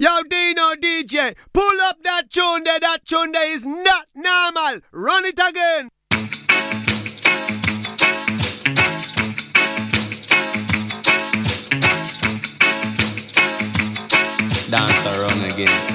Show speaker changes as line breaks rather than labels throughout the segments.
Yo, Deano DJ, pull up that tune there. That tune there is not normal. Run it again.
Dance around again.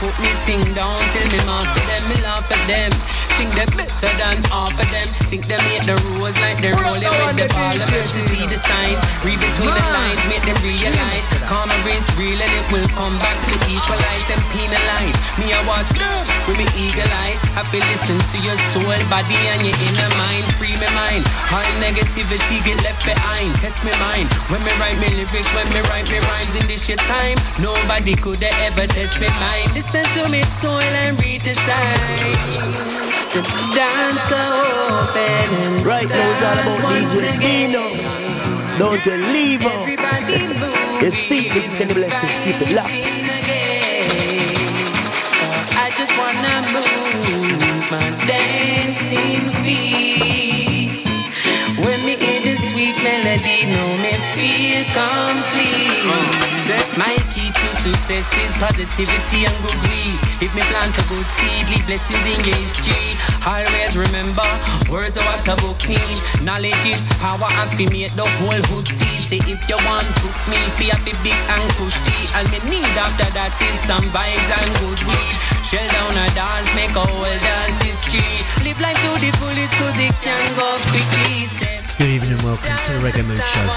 Put me thing down Tell me master them. Me laugh at them. Think they better than half of them. Think they make the rules like they're rolling with the parliament to see the signs. Read between the lines, make them realize. Karma is real and it will come back to equalize and penalize. Me, I watch them with me eagle eyes. Have to listen to your soul, body, and your inner mind. Free my mind. All negativity get left behind. Test me mind. When me write me lyrics, when me write me rhymes in this shit time. Nobody could ever test me mind. Listen to me soul and read the signs. So dance open
Right now it's all about DJ Deano. Don't you leave on. You see, this is gonna bless it. Keep it locked.
Success is positivity and good greed. If me plant a good seed, leave blessings in your history. Always remember, words are what a book need. Knowledge is power and fi make the whole hood see. Say if you want to me, fi have a big and push tea. All me need after that is some vibes and good weed. Shell down a dance, make a whole dance history. Live life to the fullest cause it can go quickly.
Good evening, welcome to the Reggae Mood Show.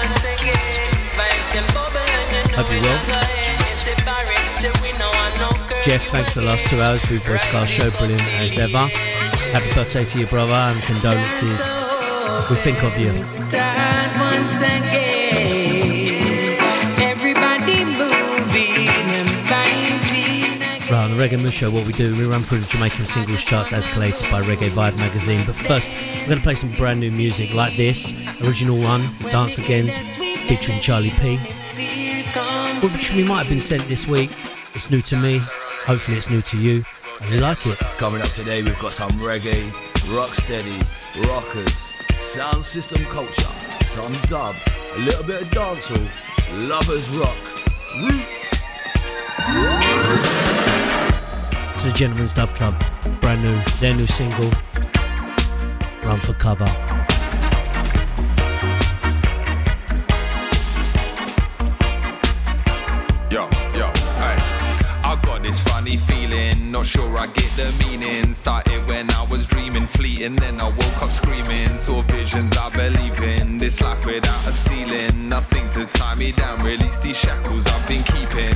Hope you're well. Jeff, thanks for the last two hours. Blue Boy Scar Show, brilliant as ever. Happy birthday to your brother and condolences. We think of you. Right, on the Reggae Mood Show, what we do, we run through the Jamaican singles charts as collated by Reggae Vibe magazine. But first, we're going to play some brand new music like this original one, Dance Again, featuring Charlie P. Which we might have been sent this week. It's new to me. Hopefully, it's new to you and you like it.
Coming up today, we've got some reggae, rock steady, rockers, sound system culture, some dub, a little bit of dancehall, lovers rock, roots.
To the Gentleman's Dub Club, brand new, their new single, Run for Cover.
The meaning. Started when I was dreaming, fleeting, then I woke up screaming. Saw visions I believe in, this life without a ceiling. Nothing to tie me down, release these shackles I've been keeping.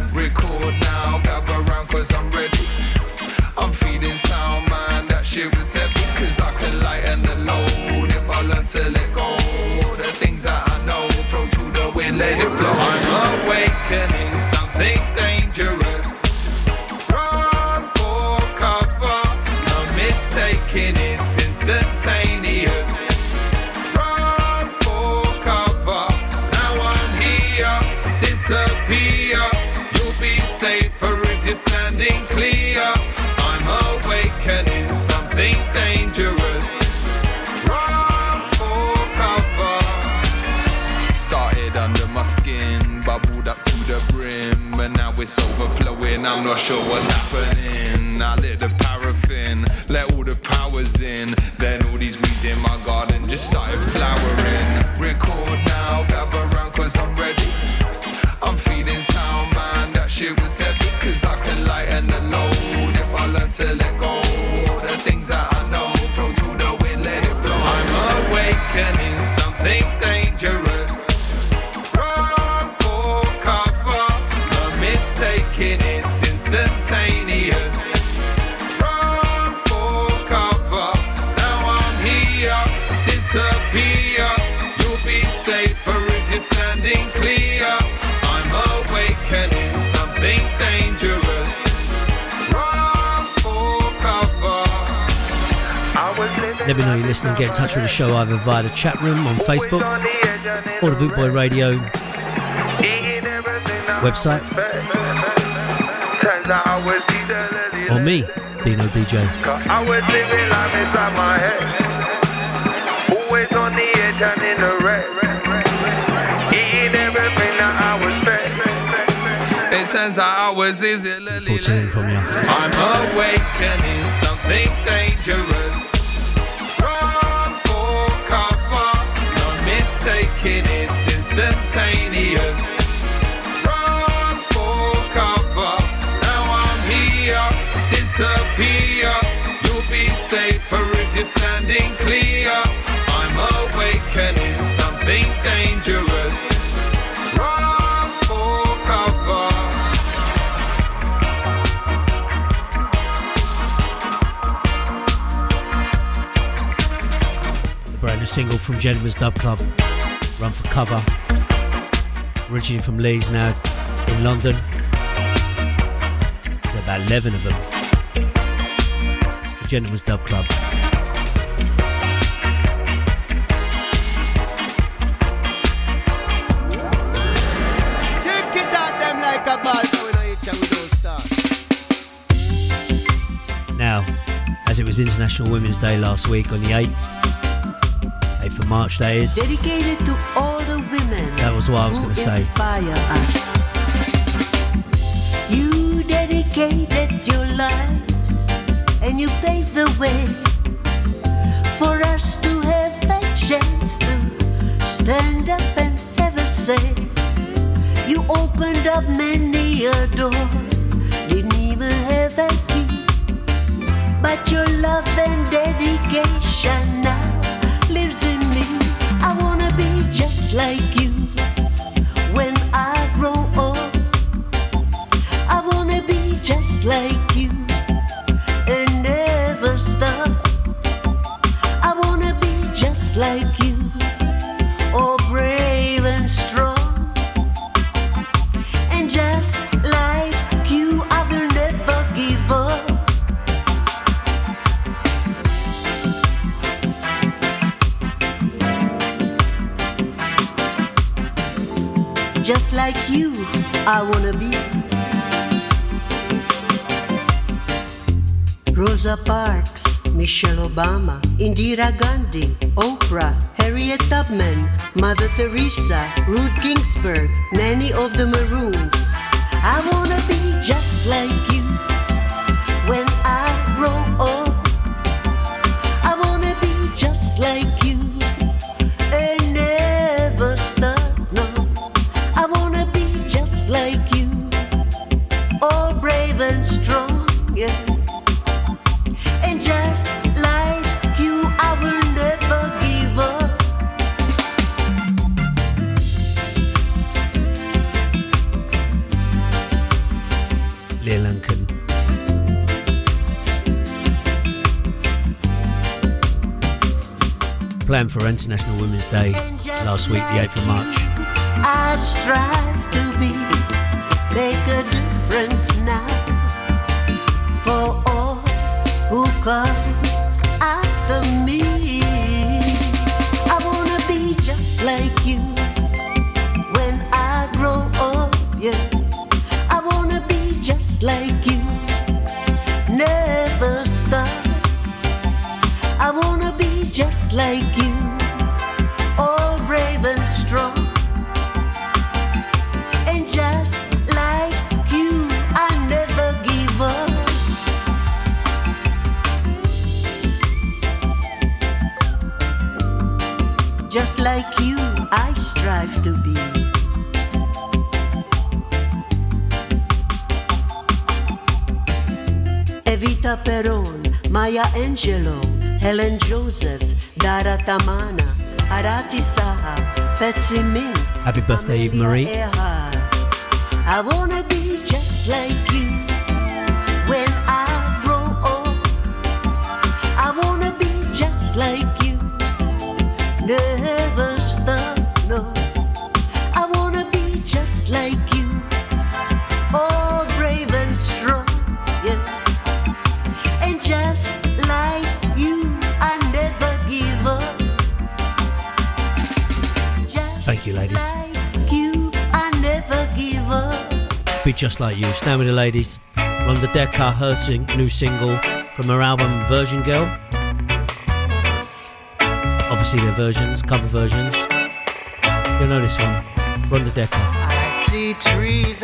Show either via the chat room on Facebook or the Bootboy Radio website. Or me, Deano DJ.
I was living life inside my head. Always on the edge and in the red. Eating everything that I was fed.
It turns out I was easy.
Forward to hearing from you.
I'm awakening something
Dub Club, Run for Cover. Originally from Leeds, now in London. There's about 11 of them. The Gentleman's Dub Club.
Kick it at them like a ball. So we know each other, we don't start.
Now, as it was International Women's Day last week on the 8th, 8th of March, is.
Dedicated to all the women.
That was what I was gonna say.
Inspire us. You dedicated your lives and you paved the way for us to have that chance to stand up and have a say. You opened up many a door, didn't even have a key. But your love and dedication now lives in just like you when I grow. I wanna be just like you and never stop. I wanna be just like Rosa Parks, Michelle Obama, Indira Gandhi, Oprah, Harriet Tubman, Mother Teresa, Ruth Ginsburg, many of the Maroons. I wanna be just like you when
for International Women's Day last week, the 8th of March.
I strive to be, make a difference now for all who come after me. I wanna be just like you when I grow up, yeah. I wanna be just like you, never stop. I wanna be just like you, Maya Angelou, Helen Joseph, Dora Tamana, Arati Saha, Patsy Mink.
Happy birthday, Eve Marie.
Earhart. I wanna be just like you Just Like You.
Stand with the ladies. Rhoda Dakar, her sing- new single from her album Version Girl. Obviously, their versions, cover versions. You'll know this one. Rhoda Dakar.
I see trees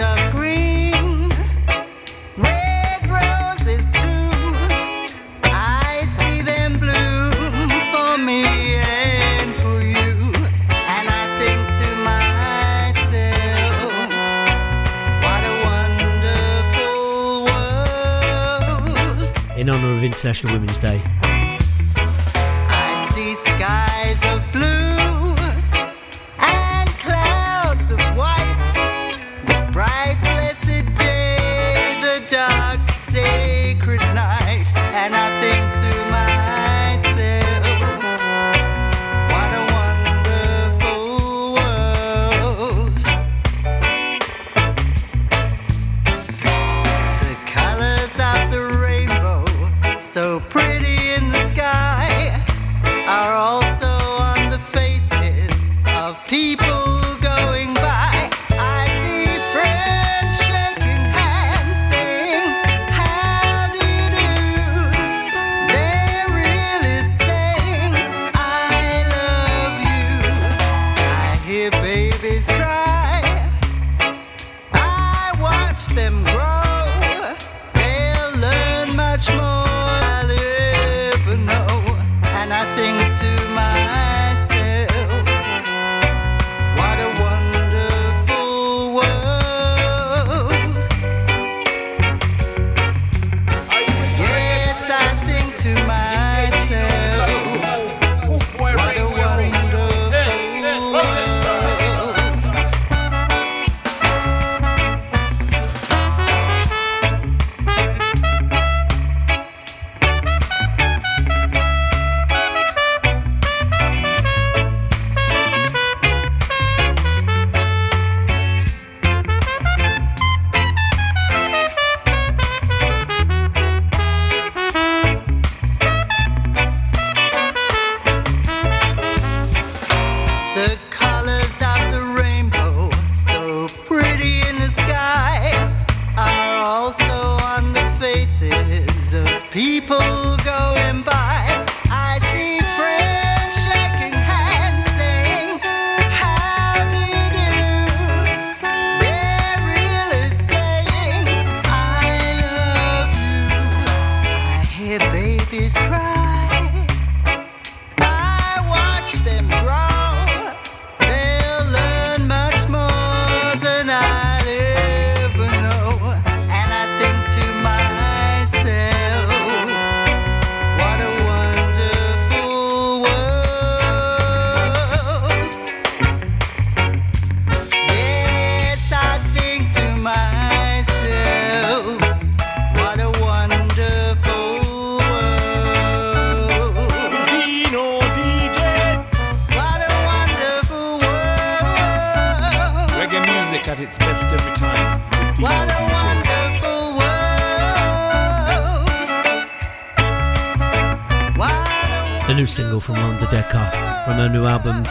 International Women's Day.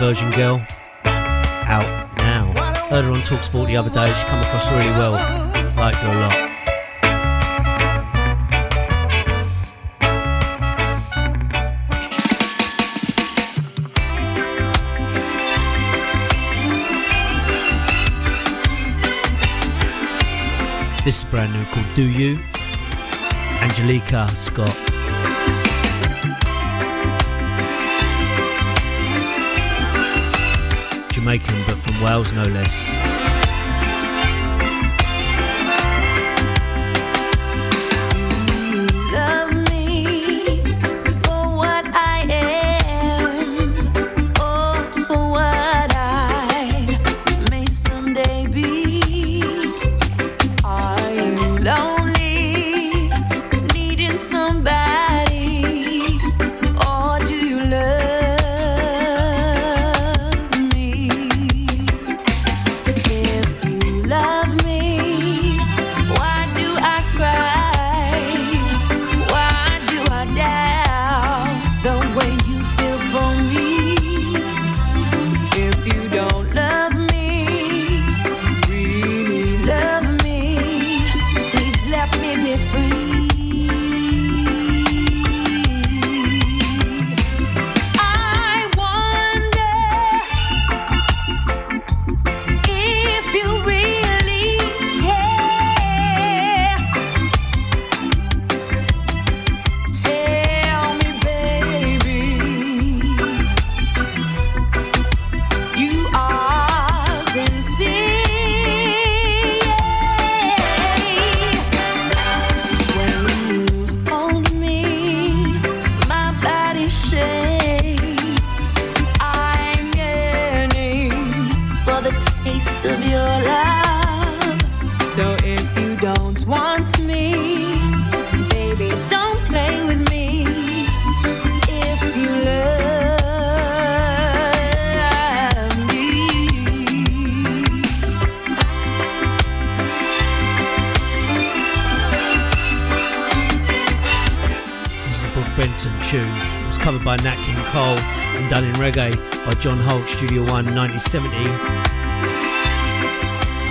Version Girl, out now. Heard her on Talksport the other day, she come across really well. Liked her a lot. This is brand new called Do You. Angelica Scott. Wales, no less.
Studio One, 1970.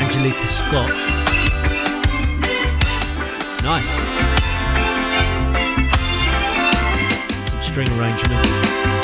Angelica Scott. It's nice. Some string arrangements.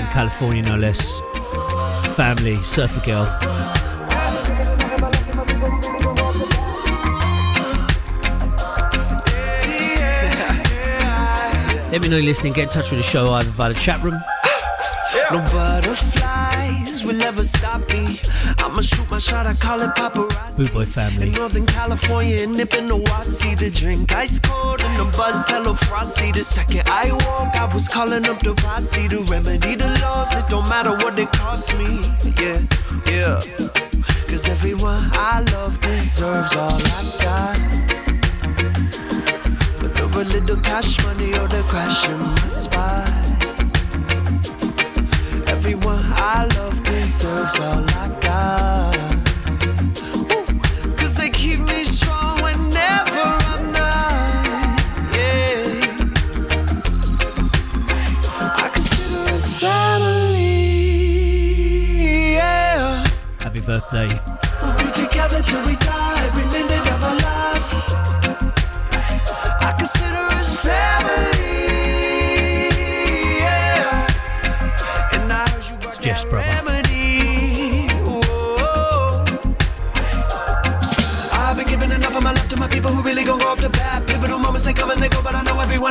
And California, no less. Family, Surfer Girl. Let me know you're listening. Get in touch with the show either via the chat room.
No butterflies will ever stop me. I'ma shoot my shot, I call it paparazzi.
Boot Boy family.
In Northern California, nipping the wassy to drink ice cold and the buzz hello frosty. The second I walk, I was calling up the posse to remedy the laws. It don't matter what it cost me. Yeah, yeah. Cause everyone I love deserves all I've got. No little cash money or the crash in my spot. Everyone I love deserves all I got. Cause they keep me strong whenever I'm not. Yeah. I consider us family. Yeah.
Happy birthday.
We'll be together till we die,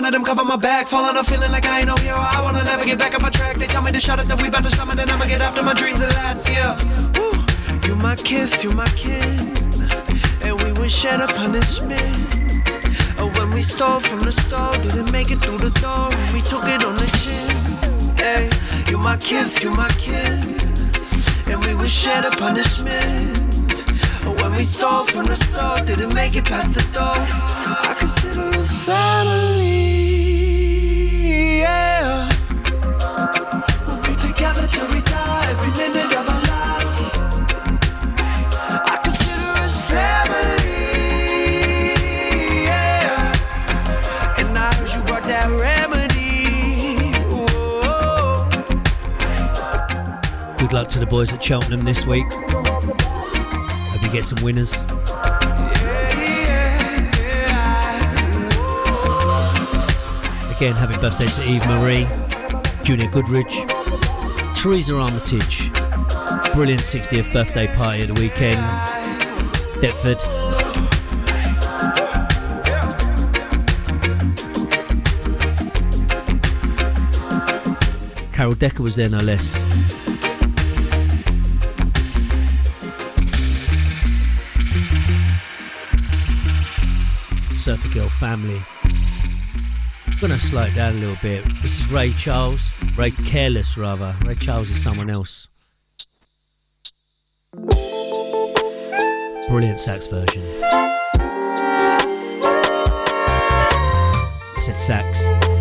one of them cover my back. Falling off feeling like I ain't no hero. I wanna never get back on my track. They tell me to shut it, that we bout to stomach, then I'ma get after my dreams at last, yeah. Woo. You my kith, you my kin. And we would share the punishment. Or when we stole from the store, didn't make it through the door, and we took it on the chin. Hey, you my kith, you my kin. And we would share the punishment. Or when we stole from the store, didn't make it past the door. I consider us family. We'll be together till we die, every minute of our lives. I consider us family. Yeah. And you brought that remedy.
Good luck to the boys at Cheltenham this week. Hope you get some winners. Again, happy birthday to Eve Marie, Junior Goodrich, Teresa Armitage. Brilliant 60th birthday party at the weekend. Deptford. Carol Decker was there no less. Surfer Girl family. Gonna slow it down a little bit. This is Ray Charles. Ray Carless, rather. Ray Charles is someone else. Brilliant sax version. I said sax.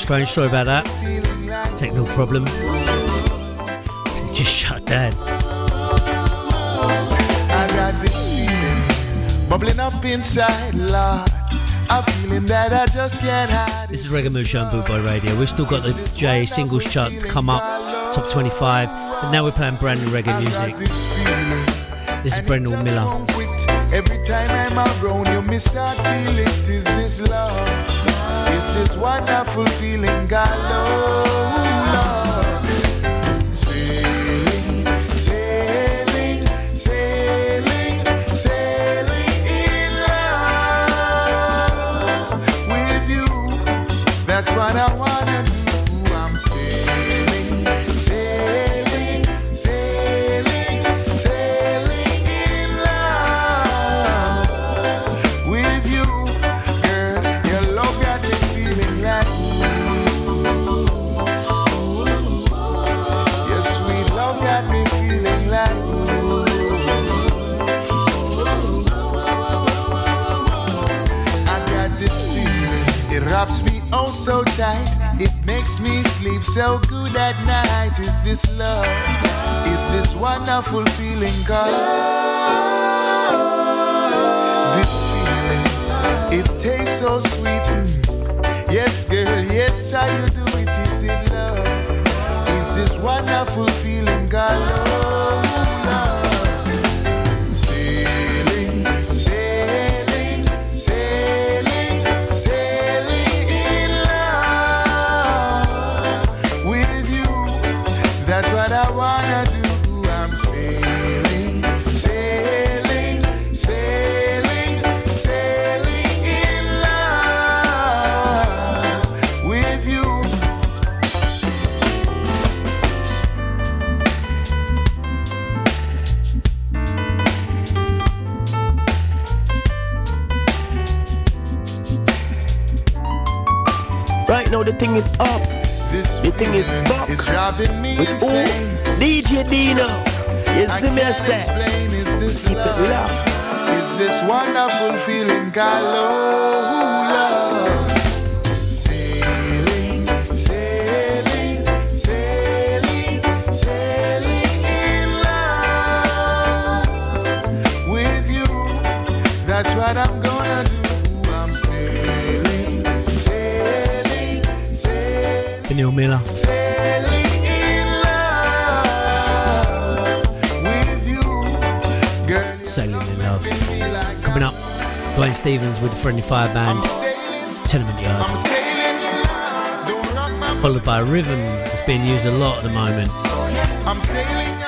Strange story about that. Technical problem. It just shut down.
I got this feeling bubbling up inside, Lord. A feeling that I just can't hide.
This is Reggae Show on Radio. We've still got the J singles charts to come up, top 25, but now we're playing brand new reggae music. This is Brendan Miller.
Every time I'm around you, me start feeling is love. It's this wonderful feeling, God, Lord. Sailing, sailing, sailing, sailing in love with you. That's what I wanna so good at night. Is this love? Is this wonderful feeling called This feeling, it tastes so sweet. Mm. Yes, girl, yes, how you do it? Is it love? Is this wonderful feeling called love?
Thing is up. the thing is buck.
It's driving me
With who?
insane.
DJ Deano. You see me I say.
this
Keep it
love?
locked.
Is this wonderful feeling called love?
Neil Miller.
sailing in love.
Coming up, Dwayne Stevens with the Friendly Fire Band, Tenement Yard. Followed by a rhythm that's being used a lot at the moment.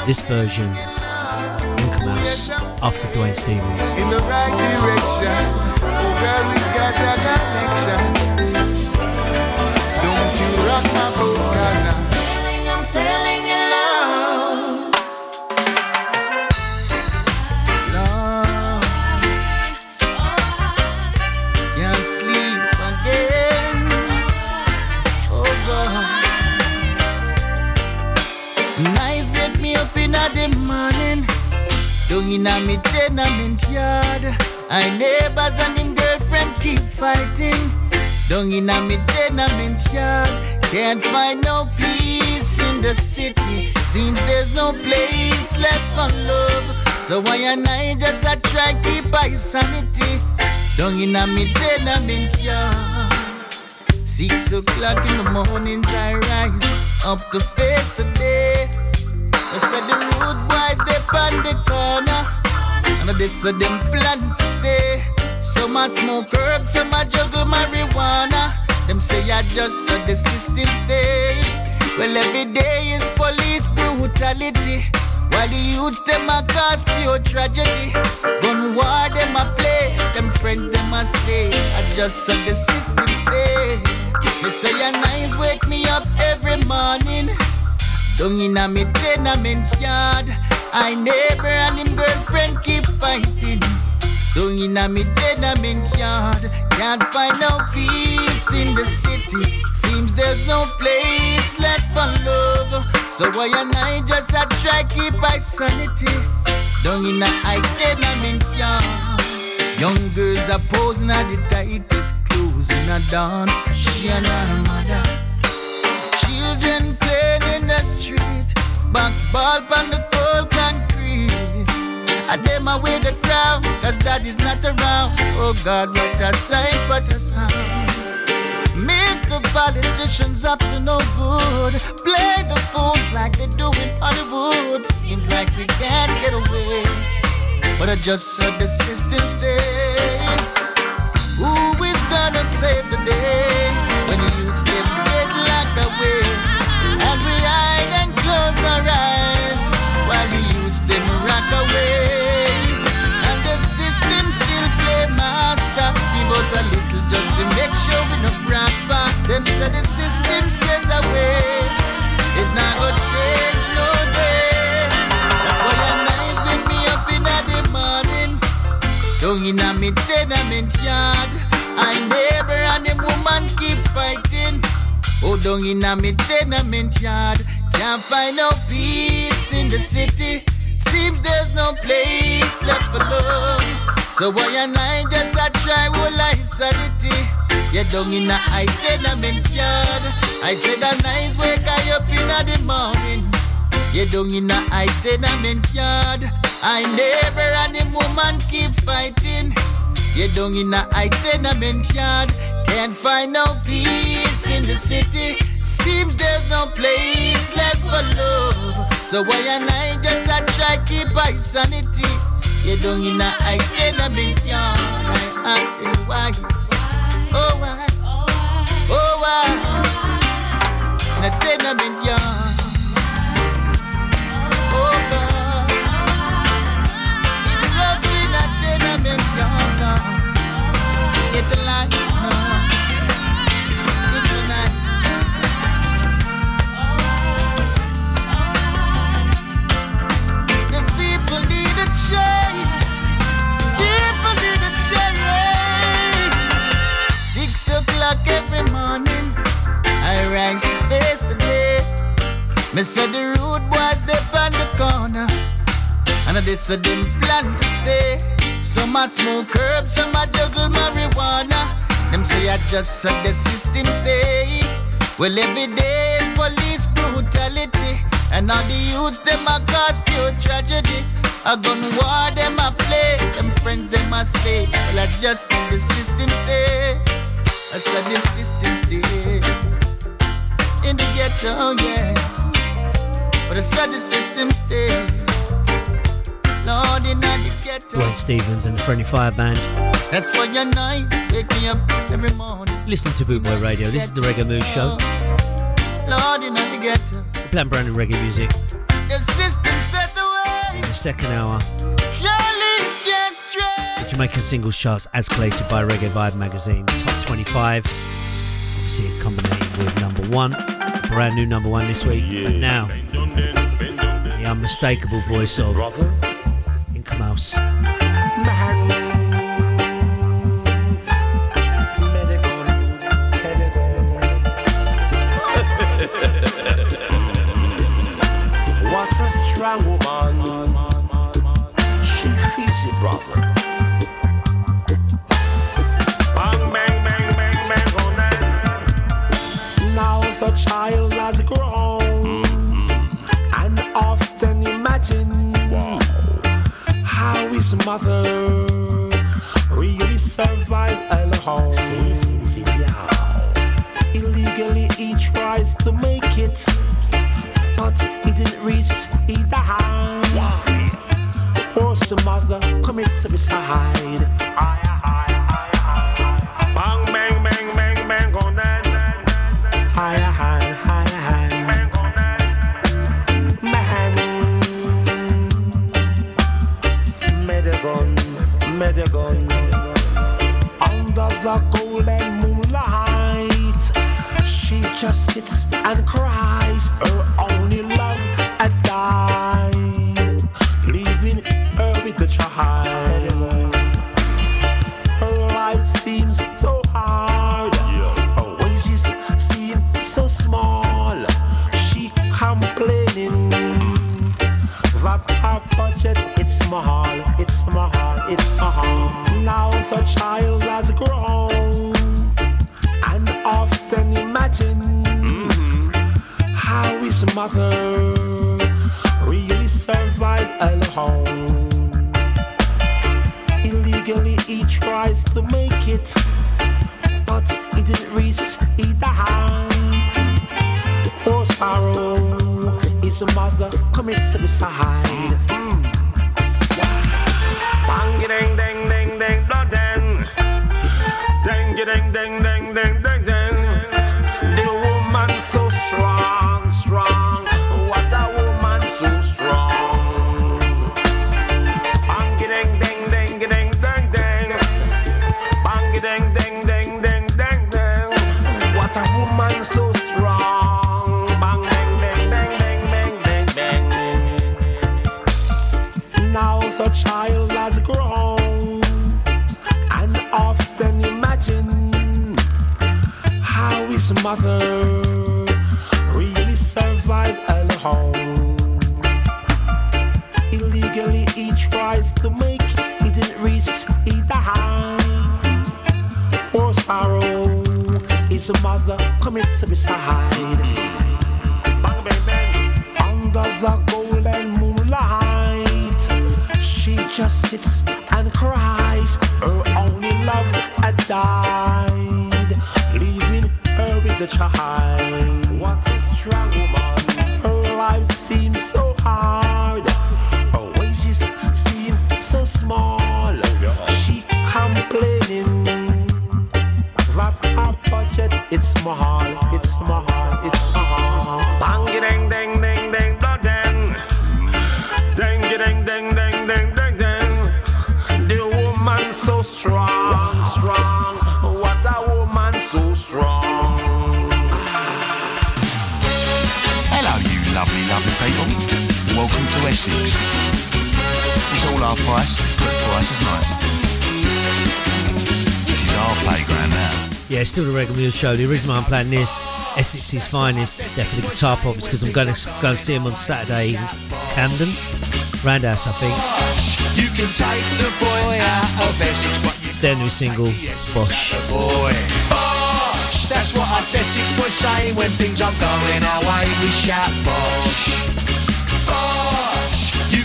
This version, Inca Mouse, after Dwayne Stevens.
in the right direction. Oh, girl, we got connection.
Can't find no peace in the city. Seems there's no place left for love. So why and I just a try keep my sanity. Down in a me tenement yard. Six o'clock in the morning I rise up to face the day. I said the road boys they on the corner, and they said them plan to stay. Some a smoke herb, some a juggle marijuana. Them say I just saw the system stay. Well every day is police brutality. While the youths them a cause pure tragedy. Gun war them a play, them friends them a stay. I just saw the system stay. They say your nice wake me up every morning. Down in a me tenement yard, I neighbor and him girlfriend keep fighting. Down in a me tenement yard, can't find no peace in the city. Seems there's no place left for love. So why and I just a try keep my sanity. Down in a I tenement yard. Young girls are posing at the tightest clothes in a dance. She and her mother. Children playing in the street, box ball on the. I them away the crowd, cause daddy's not around. Oh God, what a sight, what a sound. Mr. Politicians up to no good. Play the fools like they do in Hollywood. Seems like we can't get away. But I just saw the system stay. Who is gonna save the day Say the system set away. It not go change no day. That's why up in the morning. Down tenement yard, neighbor and them woman keep fighting. Oh, down tenement yard, can't find no peace in the city. Seems there's no place left. So why I just a try will I sanity. You don't in a high tenement yard. I said a nice wake I up in the morning. You don't in a high tenement yard. I never and the woman keep fighting. You don't in a high tenement yard. Can't find no peace in the city. Seems there's no place left for love. So why and I just a try keep my sanity. You don't in a high tenement yard. I ask him why. Oh why? Oh why? In a tenement yard. Oh God. It's rough in a tenement yard. It's life. Rise to face the day. Me say the rude boys they on the corner, and they say them plan to stay. Some a smoke herb, some a juggle marijuana. Them say I just said the system stay. Well every day is police brutality, and all the youths them a cause pure tragedy. A gun war them a play, them friends them a slay. Well I just said the system stay. I said the system stay ghetto, yeah. But I said the system stay. Lord, in the ghetto.
Dwayne Stevens and the Friendly Fire Band.
That's for your night. Wake me up every morning.
Listen to Bootboy Radio. This is the Reggae Mood Show.
Lord, in the ghetto.
We're playing brand new reggae music.
The system set the way.
In the second hour,
Surely just straight.
the Jamaican singles charts as collated by Reggae Vibe magazine. Top 25. Obviously, combined with number one. Brand new number one this week. And now, the unmistakable voice of.
What
Essex. It's all our price, but twice as nice. This is our playground now.
Yeah, still the Reggae Music Show. The reason why I'm playing this, Essex's finest, definitely guitar pop, is because I'm going to go and see him on Saturday in Camden. Roundhouse, I think.
You can take the boy out of Essex, but you
It's their new single, Bosh.
Bosh! That's what us Essex boys say when things aren't going our way. We shout bosh.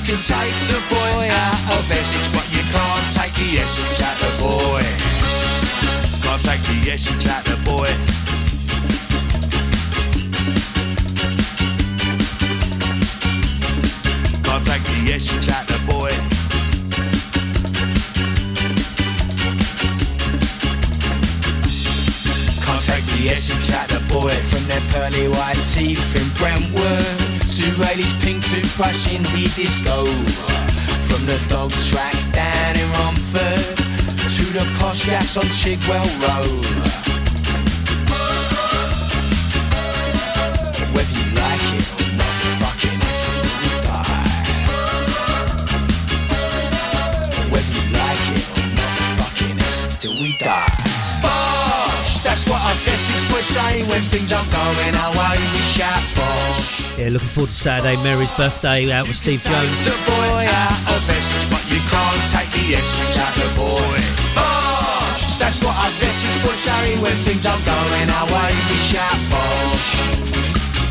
Can take the boy out of Essex, but you can't take the essence out the boy.
Can't take the essence out the boy. Can't take the essence out the boy.
Can't take the Essex out the boy their pearly white teeth in Brentwood to Rayleigh's pink toothbrush in the disco. From the dog track down in Romford to the posh gas on Chigwell Road. That's what us Essex boys say when things aren't going our way. We shout bosh.
Yeah, looking forward to Saturday, Mary's birthday out with Steve Jones.
The boy out of Essex, but you can't take the Essex out the boy. Bosh! That's what Essex boys say when things aren't going our way. We shout bosh.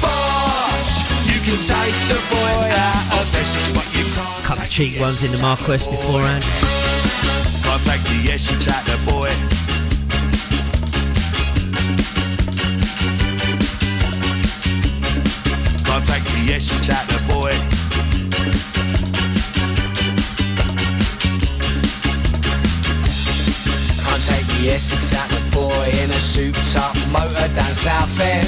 Bosh! You can take the boy out of Essex, but you can't.
Couple of cheap ones in the Marquest beforehand.
Can't take the out the boy. The the boy.
Can't the Essex the boy in a souped up motor down South End.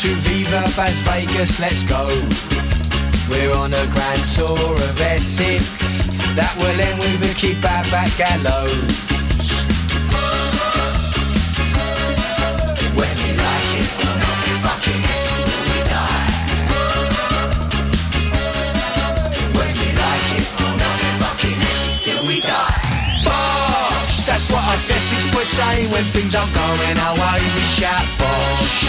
To Viva Las Vegas, let's go. We're on a grand tour of Essex that will end with a kebab at Gallows. Till we die. Bosh! That's what us Essex boys say when things aren't going our way. We shout bosh.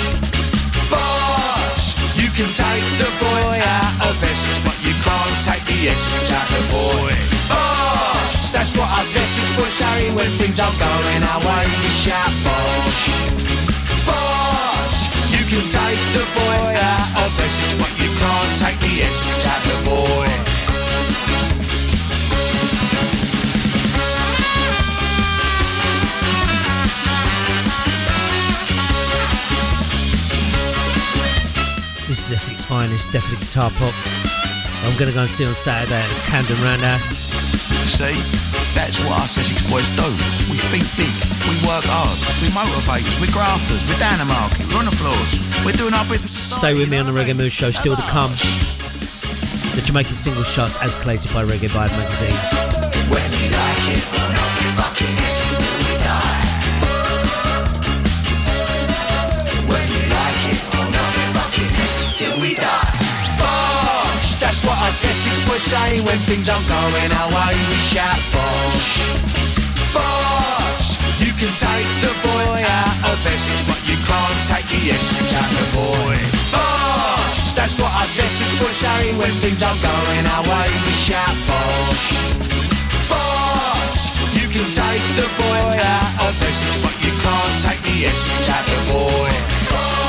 Bosh! You can take the boy out of Essex, but you can't take the Essex out of the boy. Bosh! That's what us Essex boys say when things aren't going our way. We shout bosh. Can take the boy out of Essex, but you can't take the Essex out of the boy.
This is Essex finest, definitely guitar pop. I'm going to go and see on Saturday at Camden Roundhouse.
See, that's what us Essex boys do. We think big, we work hard, we motivate, we're grafters, we're down the market, we're on the floors, we're doing our bit for
Stay with me on the Reggae Mood Show, still to come. The Jamaican singles charts as collated by Reggae Vibe magazine.
That's what us Essex boys say when things aren't going our way. We shout bosh. Bosh! You can take the boy out of Essex, but you can't take the Essex out of the boy. Bosh! That's what us Essex boys say when things aren't going our way. We shout bosh. Bosh! You can take the boy out of Essex, but you can't take the Essex out of the boy. the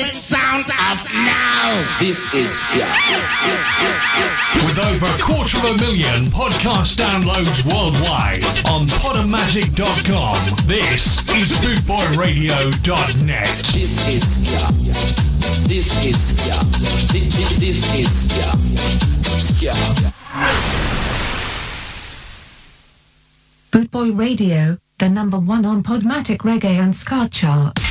now. This is yeah.
With over a quarter of a million podcast downloads worldwide on podomatic.com, this is bootboyradio.net.
This is yeah. This is yeah. This, this, this is yeah. Yeah.
Bootboy Radio, the number one on Podomatic Reggae and Ska chart.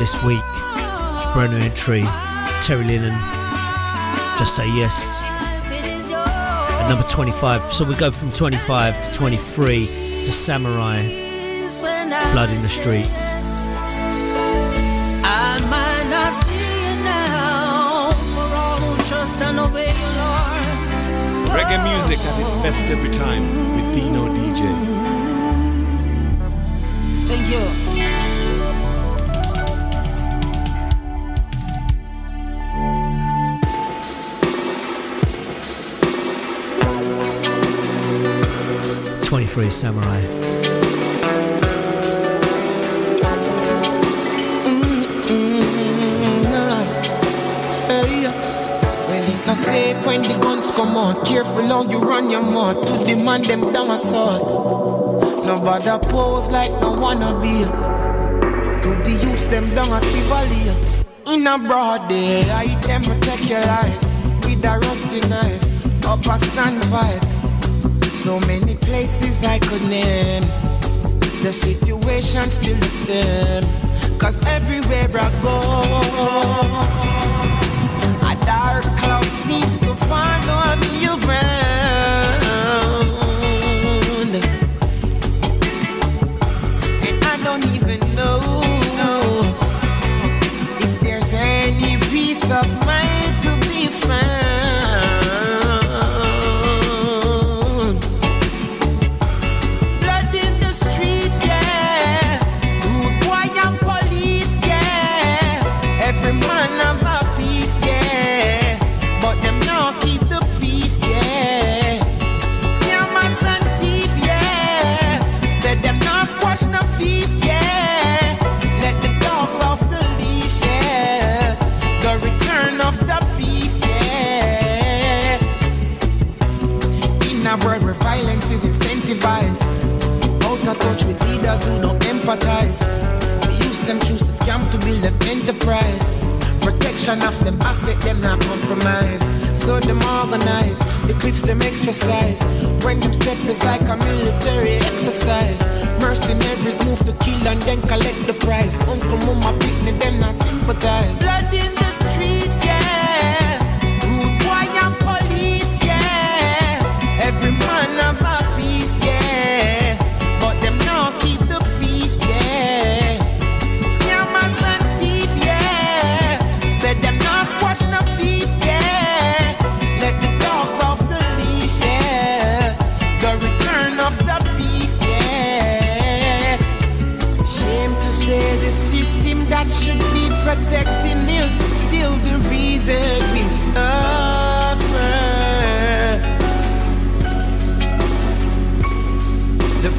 This
week. Brand new entry. Terry Lennon. Just say yes. At number 25. So we go from 25 to 23 to Samurai. Blood in the Streets.
I might not see you now for all who trust and obey you, Lord.
Reggae music at its best every time with Deano DJ.
Thank you.
Twenty-three Samurai.
Not safe when the guns come out. Careful how you run your mouth to demand them down assault. Nobody pose like no wanna be. To the youths them down at Tivoli. In a broad day, I them protect your life with a rusty knife. Up a standpipe. So many places I could name. The situation still the same. Cause everywhere I go, a dark cloud seems to follow me around. Protection of them asset, them not compromise. So them organize, the clips them exercise. When them step is like a military exercise. Mercenaries move to kill and then collect the prize. Uncle, mama, picnic, them not sympathize. Blood in the streets, yeah. Rude boy and police, yeah. Every man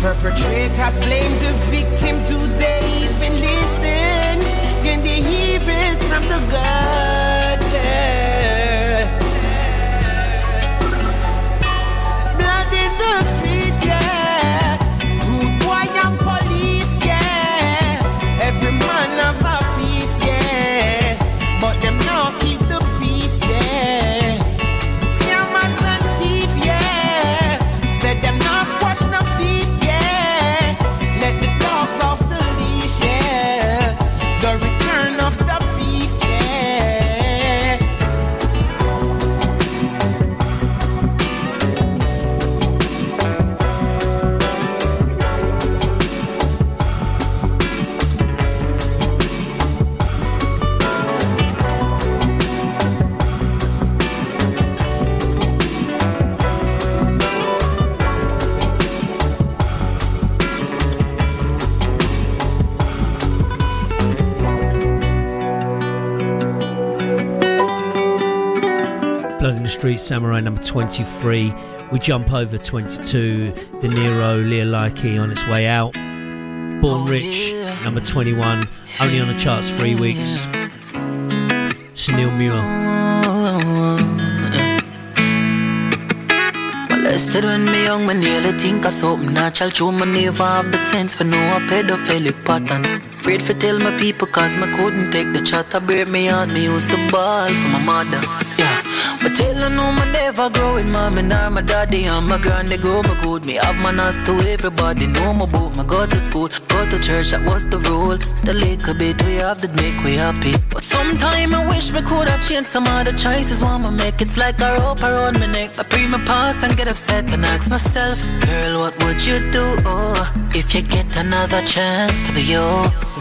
perpetrators blame the victim. Do they Blood in the Streets,
Samurai number 23. We jump over 22, De Niro, Leah Likey on its way out. Born oh, Rich, number 21, only on the charts three weeks. Sunil Muir.
Molested when me young, me nearly think of something natural. True, me never have the sense for a pedophilic patterns. Afraid for tell my people cause me couldn't take the chat. I break me heart, me use the ball for my mother. Tell no, me never growing mommy nor my daddy and my granny go my good. Me have manners to everybody, know my boat. Me go to school, go to church, that was the rule. The little bit we have that make we happy. But sometime I wish me could have changed some other choices. Want me make it's like a rope around my neck. I pre my past and get upset and ask myself, girl, what would you do? Oh, if you get another chance to be you.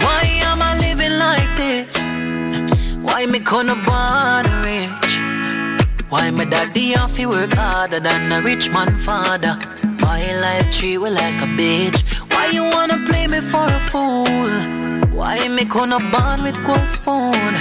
Why am I living like this? Why me gonna born rich? Why my daddy have to work harder than a rich man father? Why life treat we like a bitch? Why you wanna play me for a fool? Why me gonna bond with gold spoon?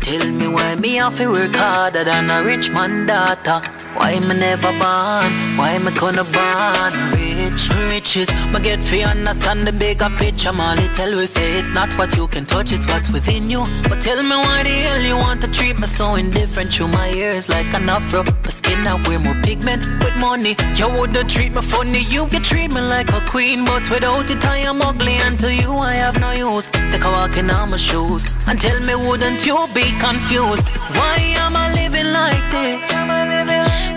Tell me why me have to work harder than a rich man daughter? Why me never born? Why me gonna born rich? Riches, me get fi understand the bigger picture. Molly tell we say it's not what you can touch, it's what's within you. But tell me why the hell you want to treat me so indifferent? Through my ears like an afro, my skin now wear more pigment with money. You wouldn't treat me funny, you can treat me like a queen, but without it I am ugly. And to you I have no use. Take a walk in all my shoes and tell me wouldn't you be confused? Why am I living like this?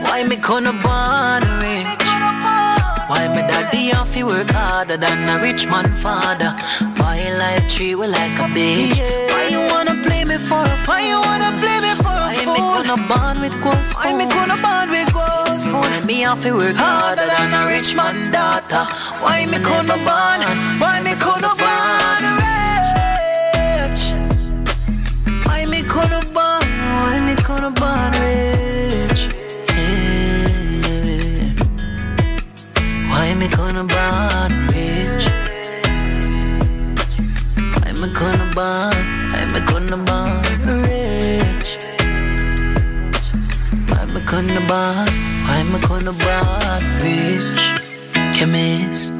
Why me gonna born rich? Why my daddy have to work harder than a rich man father? Why life treat we like a bitch? Why you wanna play me for a? Why you wanna play me for a fool? Why me gonna born with spoon? Why me gonna born with gold? Why me have to work harder than a rich man daughter? Why me gonna born? Why me gonna born born? Why me gonna born rich? Why me gonna born? Why me gonna born rich? Chemist,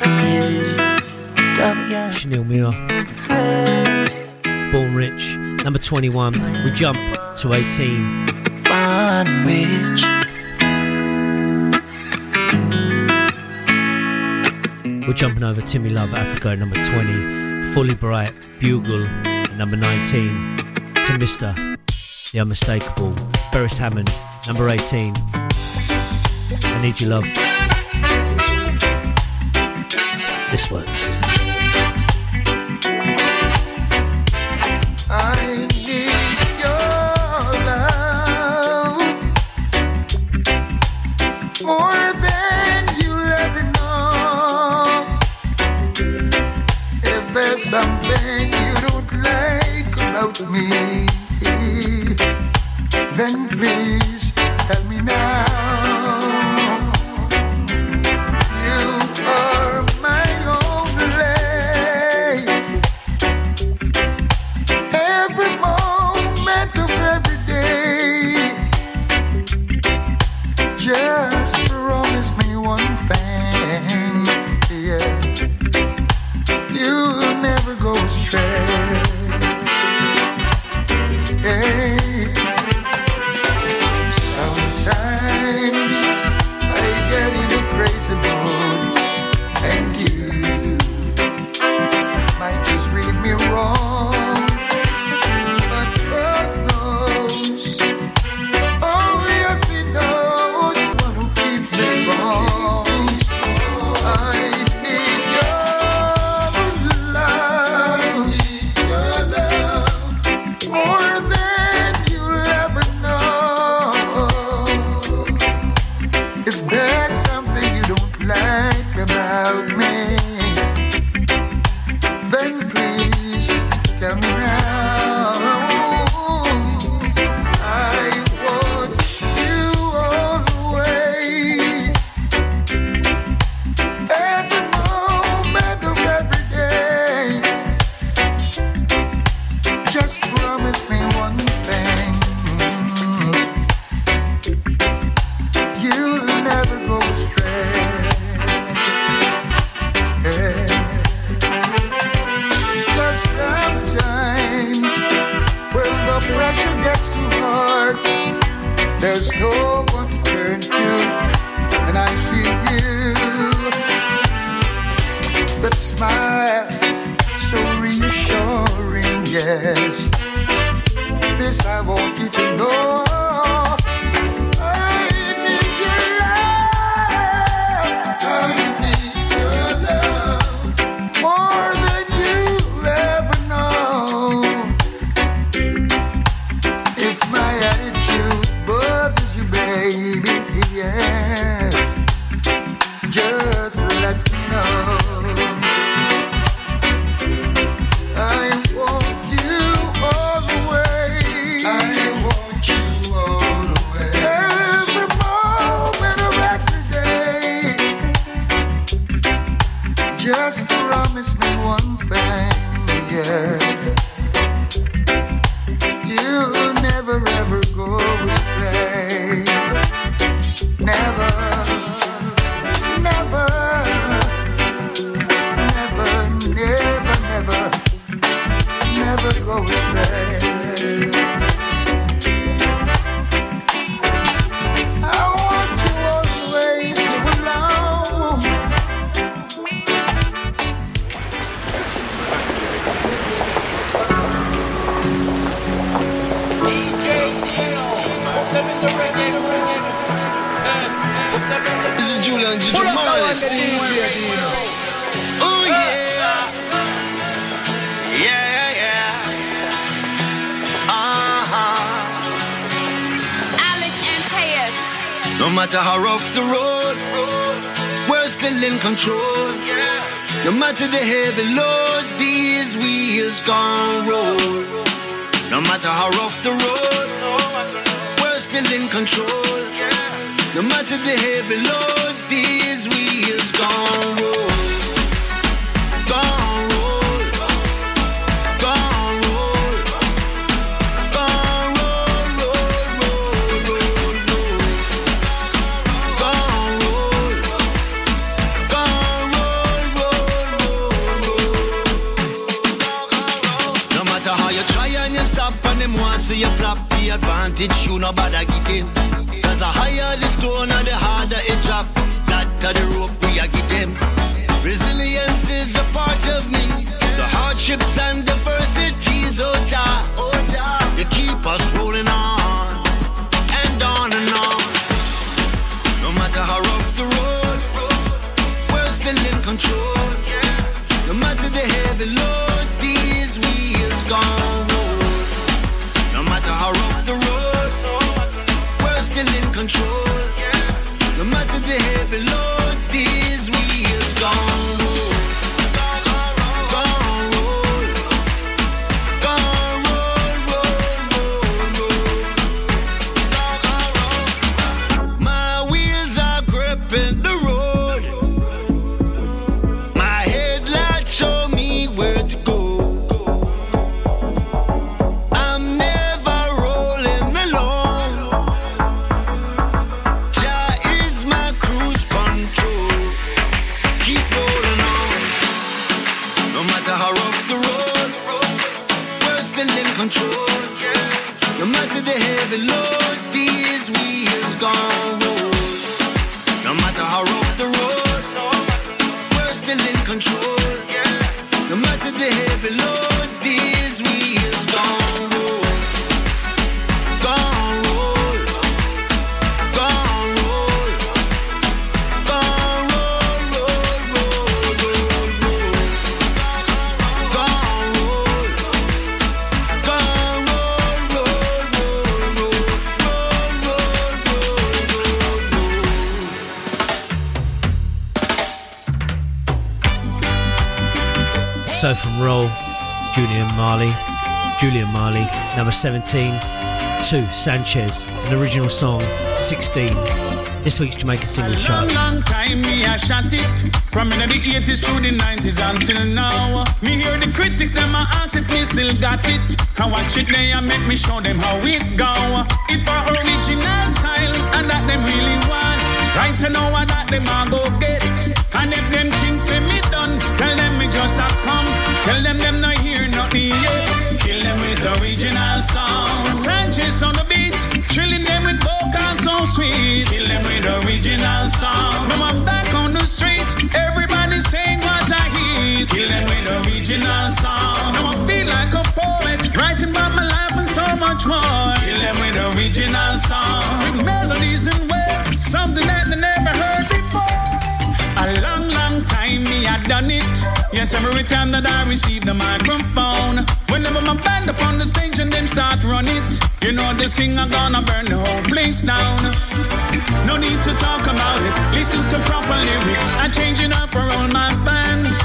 yeah, top yeah.
Chanel Mirror. Born Rich. Number 21. We jump to 18.
Born rich.
We're jumping over Timmy Love, Africa, number 20. Fully Bright, Bugle, number 19. To Mr. The Unmistakable, Beres Hammond, number 18. I Need Your Love. This works.
control. No matter the heavy load, these wheels gone roll. No matter how rough the road, we're still in control. No matter the heavy load, these wheels gone roll.
Julian 17, to Sanchez, an original song, 16. This week's Jamaican Singles Chart.
Long, long time me I shot it. From in the 80s through the 90s until now. Me hear the critics, them I ask if me still got it. I watch it they and make me show them how it go. If our original style and that them really want. Right to know what that them I go original song. With melodies and words, something that they never heard before. A long, long time me I done it. Yes, every time that I receive the microphone, whenever my band upon the stage and them start run it, you know the singer gonna burn the whole place down. No need to talk about it. Listen to proper lyrics. I'm changing up for all my fans.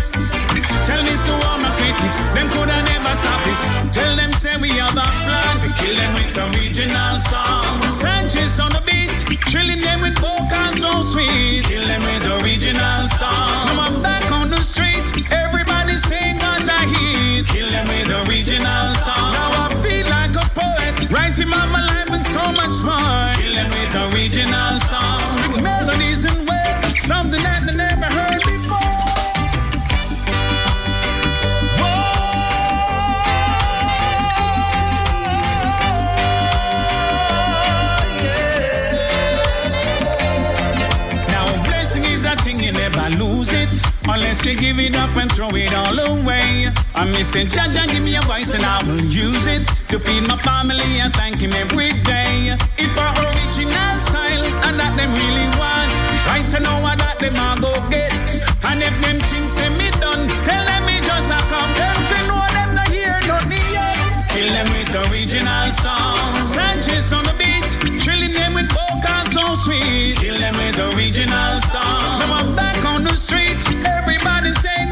Tell this to all my critics. Them coulda never stop this. Tell them say we have a plan to kill them with original song. Sanchez on the beat, trilling them with vocals so sweet. Kill them with original song. Now I'm back on the street. Everybody sing what I hear. Kill them with original song. Now I feel like a poet, writing my life with so much more. Kill them with original song. With melodies and words, something that they never heard unless you give it up and throw it all away. I'm missing Jaja, give me a voice and I will use it to feed my family and thank him every day. If our original style and that them really want, right to know what that them a go get. And if them things say me done, tell them me just a come. Them fi know them not hear nothing yet. Kill them with original songs. Sanchez on the beat, vocals so sweet. Kill them with original songs. Now I'm back on the street, everybody saying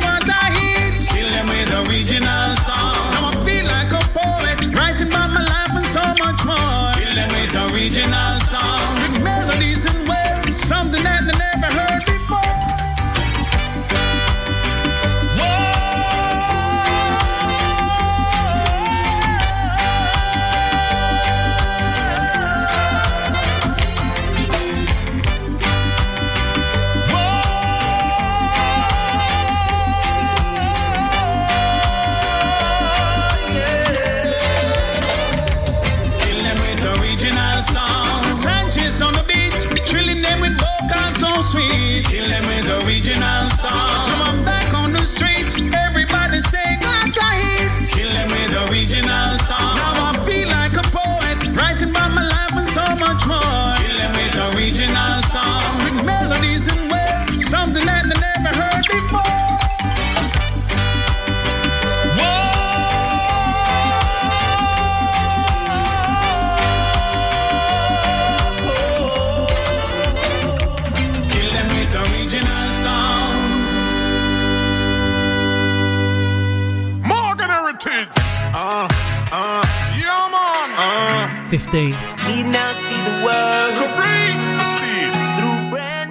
15.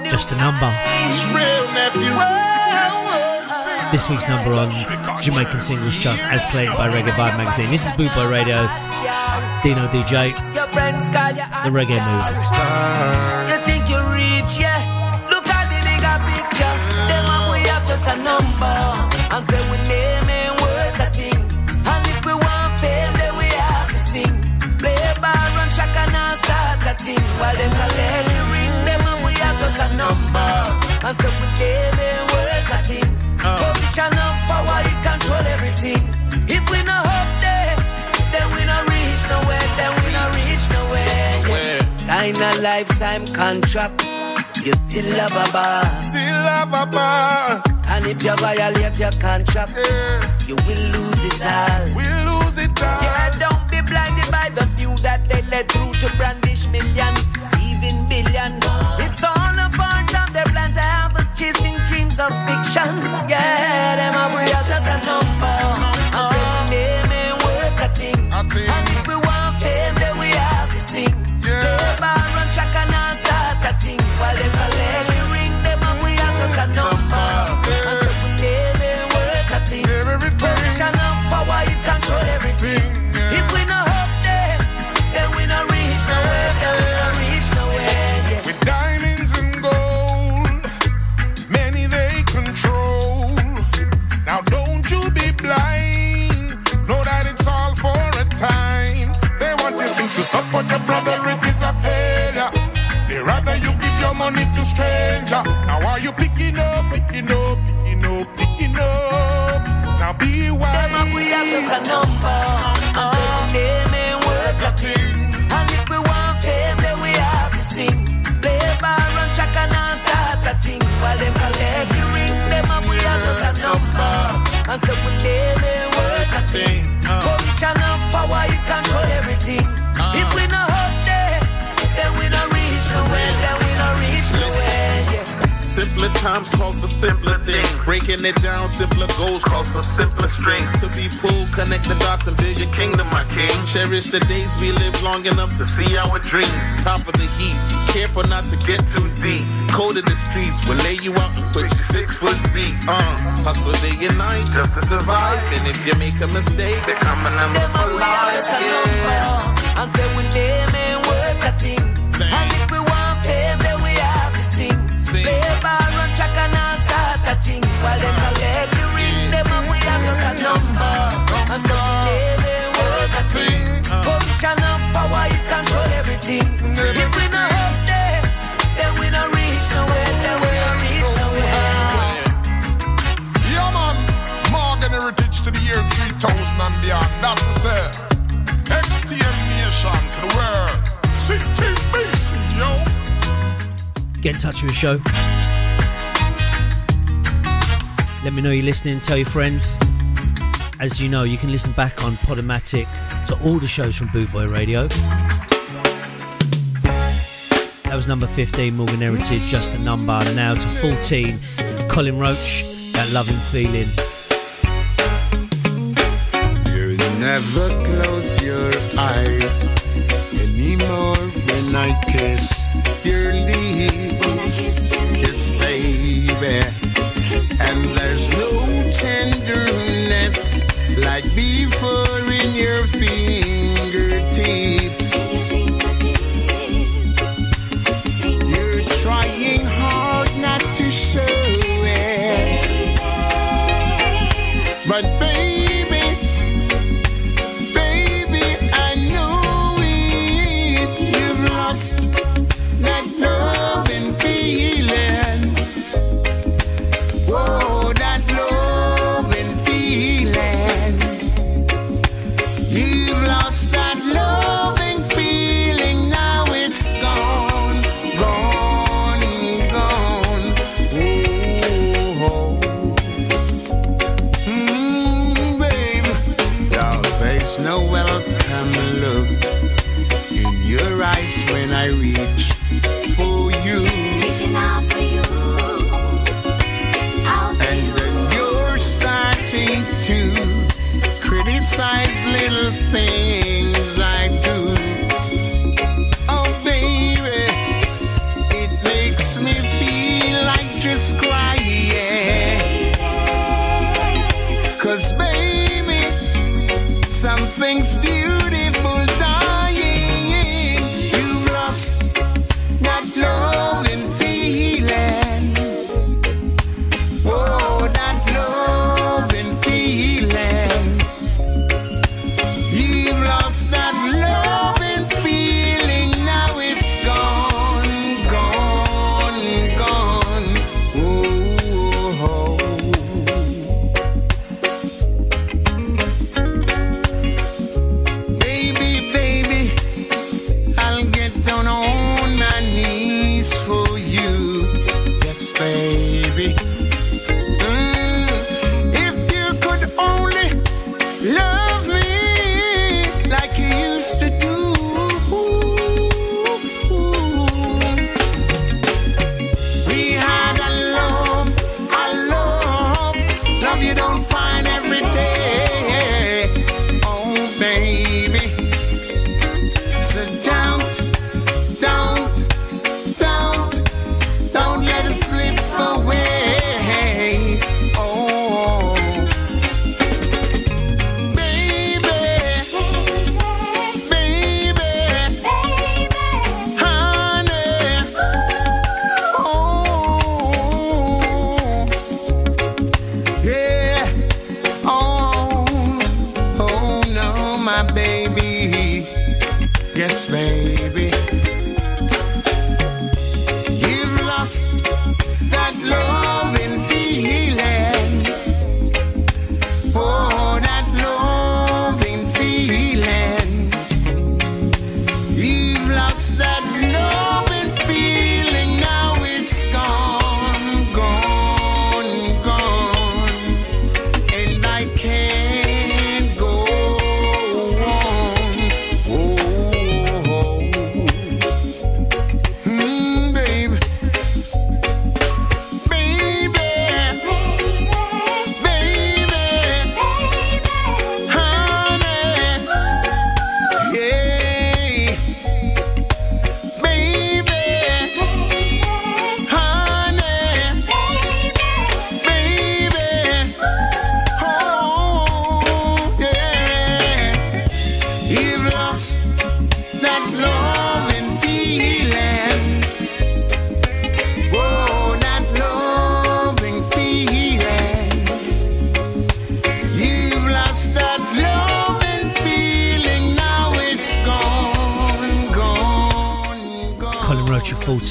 Just a number. This week's number on Jamaican Singles Charts as claimed by Reggae Vibe magazine. This is Bootboy Radio, Deano DJ, The Reggae Mood.
And say we While them collect ring, them and we have just a number. And say we and work a thing. Position of power, it control everything. If we not up there, then we not reach nowhere. Then we not reach nowhere. Yeah. Sign a lifetime contract. You still have a boss.
Still have a boss.
And if you violate your contract, you will lose it all.
We'll lose it all.
Yeah, that they led through to brandish millions, even billions. It's all a part of their plan to have us chasing dreams of fiction. Yeah, them are
times call for simpler things. Breaking it down, simpler goals call for simpler strings. To be pulled, connect the dots and build your kingdom, my king. Cherish the days we live long enough to see our dreams. Top of the heap, careful not to get too deep. Cold of the streets will lay you out and put you six foot deep. Uh, hustle day and night just to survive. And if you make a mistake, they're coming number for life. Yeah.
And say we name ain't worth a thing. Position of power, you control everything. If we not up there, then we not reach nowhere. Then we not reach nowhere.
Yeah, man. Morgan Heritage to the year 3000 and beyond. That's for say. XTM Nation to the world. CTBC, yo.
Get in touch with the show. Let me know you're listening. Tell your friends. As you know, you can listen back on Podomatic to all the shows from Bootboy Radio. That was number 15, Morgan Heritage, just a number. And now to 14, Colin Roach, that loving feeling.
You never close your eyes anymore when I kiss like before in your fingertips.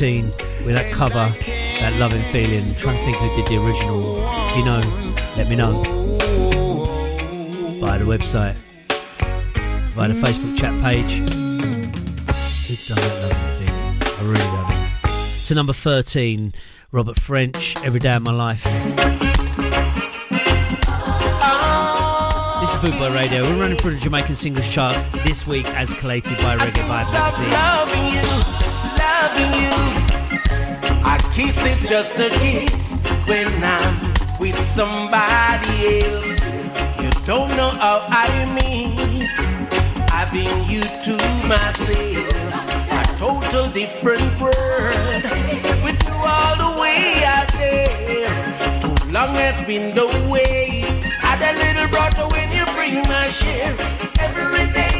with that cover, that loving feeling. I'm trying to think who did the original. If you know, let me know. Via the website, via the Facebook chat page. Who done that loving feeling? I really don't know. To number 13, Robert Ffrench, Every Day of My Life. This is Bootboy Radio. We're running through the Jamaican singles charts this week as collated by Reggae Vibe Magazine.
Loving you. I kiss it just a kiss when I'm with somebody else. You don't know how I miss having you to myself. A total different world with you all the way out there. Too long has been the wait. Had a little brother when you bring my share. Every day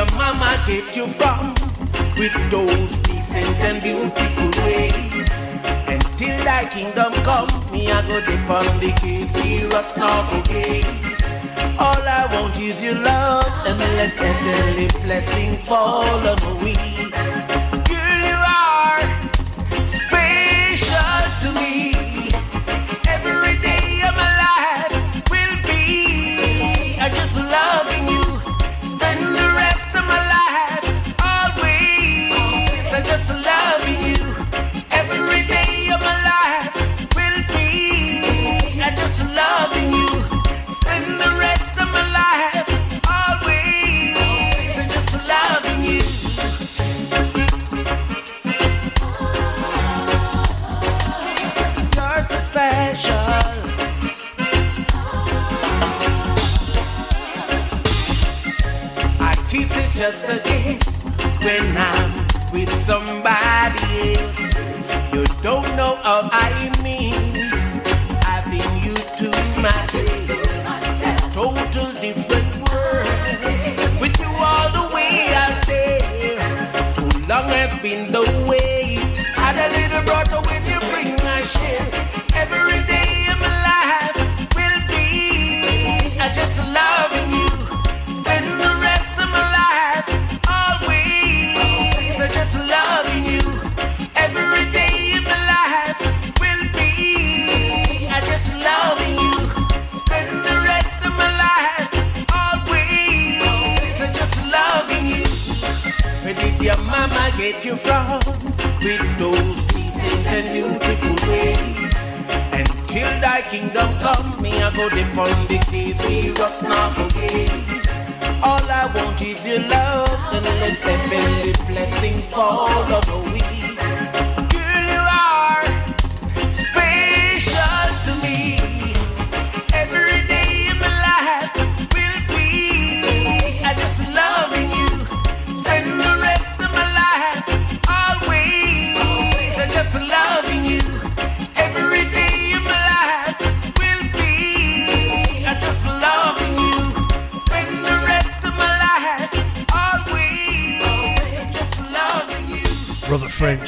your mama get you from? With those decent and beautiful ways. Thy kingdom come, me I go dip on the case, serious novel gaze. All I want is your love, and let heavenly blessing fall on me.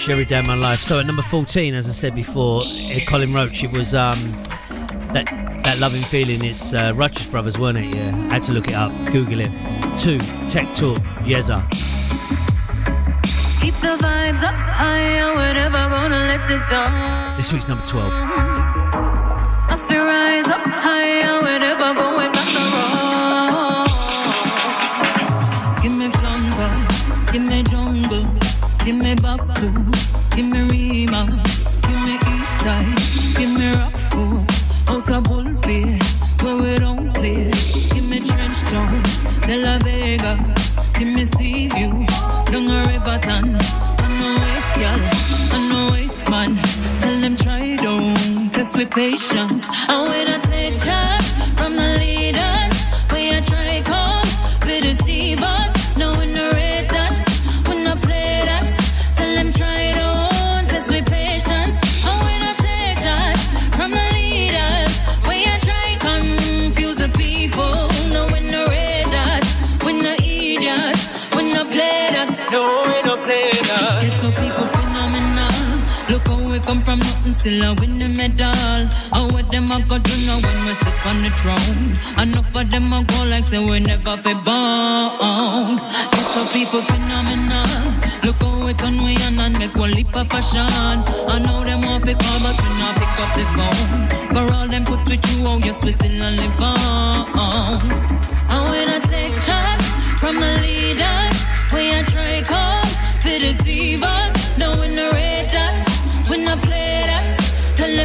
Ffrench, Every Day of My Life. So
at number 14, as I said before, eh, Colin Roach, it was um, that that loving feeling. It's uh, Righteous Brothers, weren't it? Yeah, I had to look it up, Google it. Two, Tech Talk, Yeza.
Keep the vibes up higher, we're never gonna let it down.
This week's number 12.
Don't still a win the medal. How what them a go do now when we sit on the throne? Enough of them a go like say we never fi born. Get some people phenomenal. Look how we turn we on and make one leap of fashion. I know them want fi call, but we not pick up the phone. For all them put with you, oh yes, we still a live on. And when I take charge from the leaders, we a try come to deceive us. No in the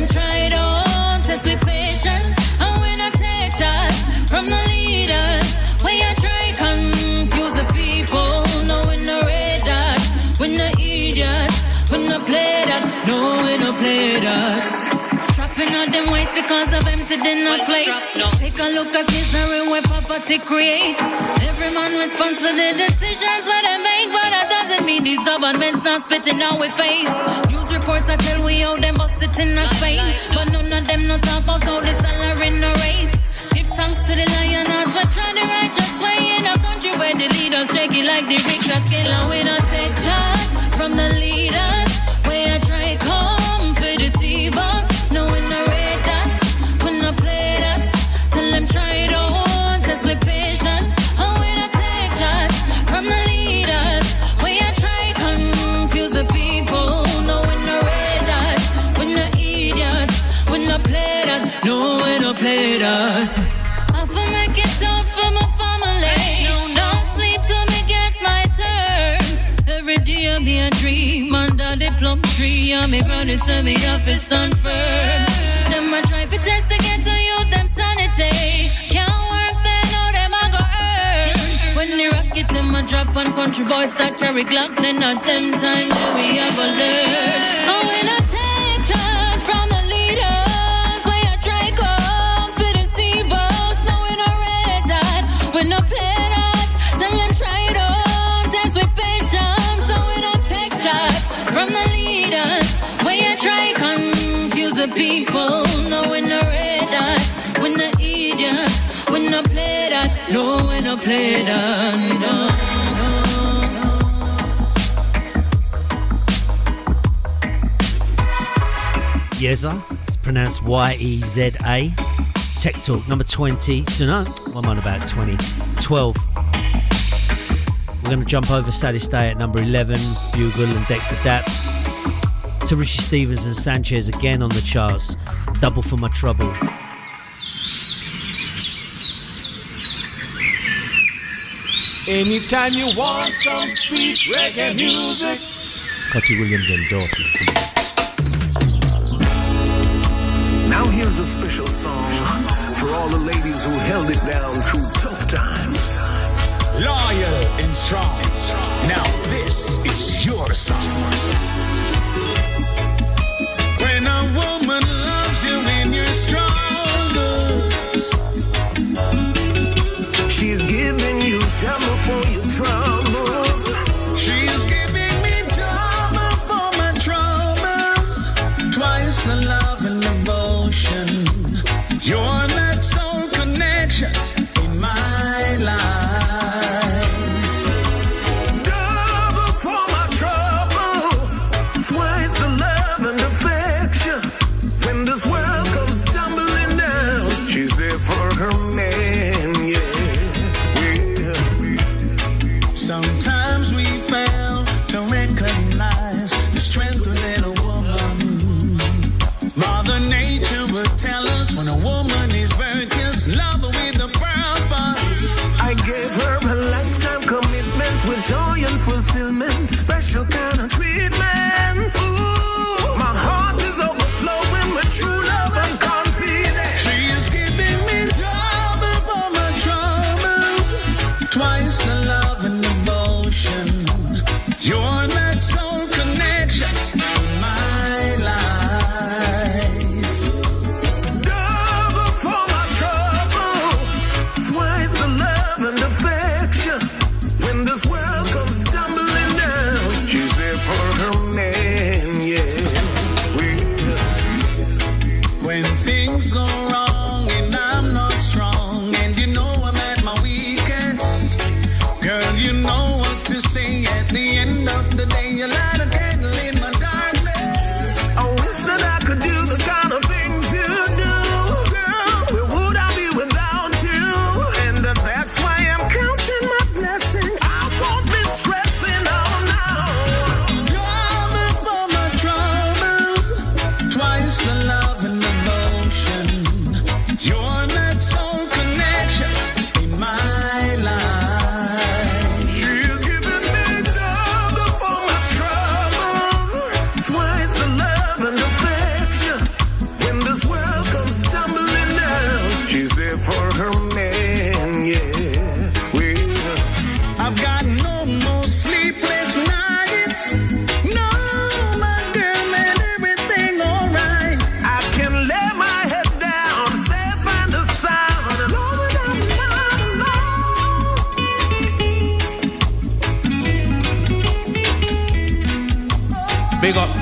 them try on, test with patience. And when I take charge from the leaders, we a try confuse the people. No in the red dot, we no idiot, we no play that. No, we no play that. Strapping on them waist because of empty dinner plates. Take a look at misery where poverty create. Every man responds for the decisions where they make, but that doesn't mean these governments not spitting out with face. News reports I tell we owe them it in our Spain, but none of them not talk about how the salary in the race. Give thanks to the lion hearts for trying the righteous way in a country where the leaders shaky like the Richter scale and we not take charge from the leaders. Where I. I for make it out for my family. Don't sleep till me get my turn. Every day I be a dream under the plum tree. And me brother say me have to stand firm. Them a try to test to get to you them sanity. Can't work they know them a go earn. When they rock it, them a drop on country boys start carry Glock, then at them time that we a go learn. Play.
Yeza. It's pronounced Y E Z A. Tech Talk number 20. Don't know. I'm on about 20. 12. We're going to jump over Saddest Day at number 11. Bugle and Dexta Daps. To Stevens and Sanchez again on the charts. Double for my trouble.
Anytime you want some sweet reggae music. Cutty Williams endorses this.
Now here's a special song for all the ladies who held it down through tough times.
Loyal and strong. Now this is your song.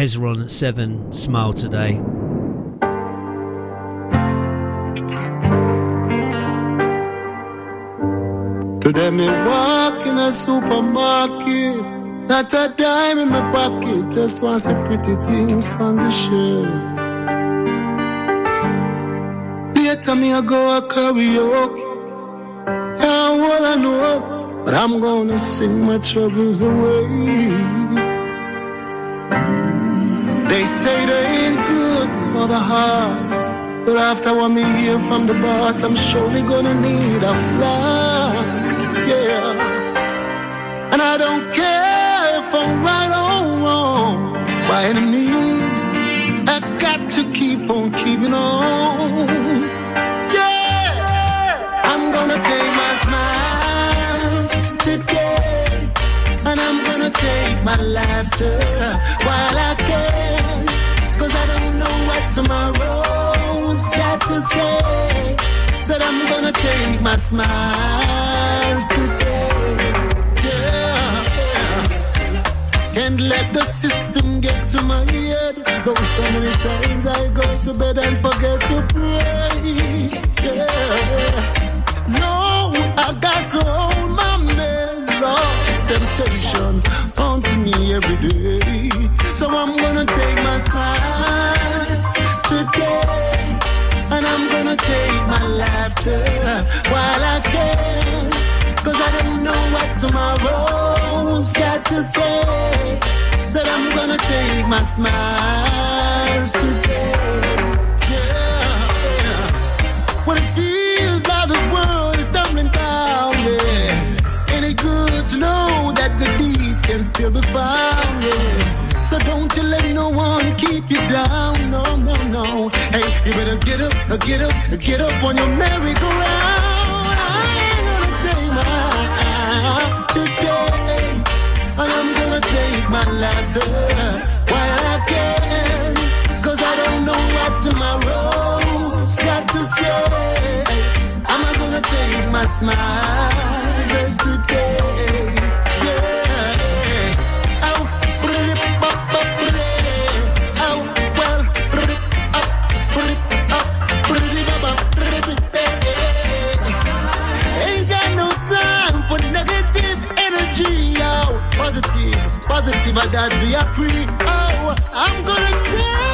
Hezron seven. Smile today.
Today me walk in a supermarket, not a dime in my pocket, just want some pretty things on the shelf. Later me I go a karaoke, yeah, all I know, but I'm gonna sing my troubles away. Heart, but after what me hear from the boss, I'm surely gonna need a flask yeah. And I don't care if I'm right or wrong. By any means, I got to keep on keeping on. Yeah, I'm gonna take my smiles today, and I'm gonna take my laughter while I can. Tomorrow's got to say. Said I'm gonna take my smiles today. Yeah. Can't let the system get to my head. Though so many times I go to bed and forget to pray. Yeah. Tomorrow's got to say. Said I'm gonna take my smiles today. Yeah, yeah. When it feels like this world is tumbling down, yeah. Ain't it good to know that good deeds can still be found, yeah. So don't you let no one keep you down. No, no, no. Hey, you better get up, get up, get up on your merry-go-round. While I can. Cause I don't know what tomorrow's got to say. I'm gonna take my smiles just today. Positive of that we are pre. Oh, I'm gonna take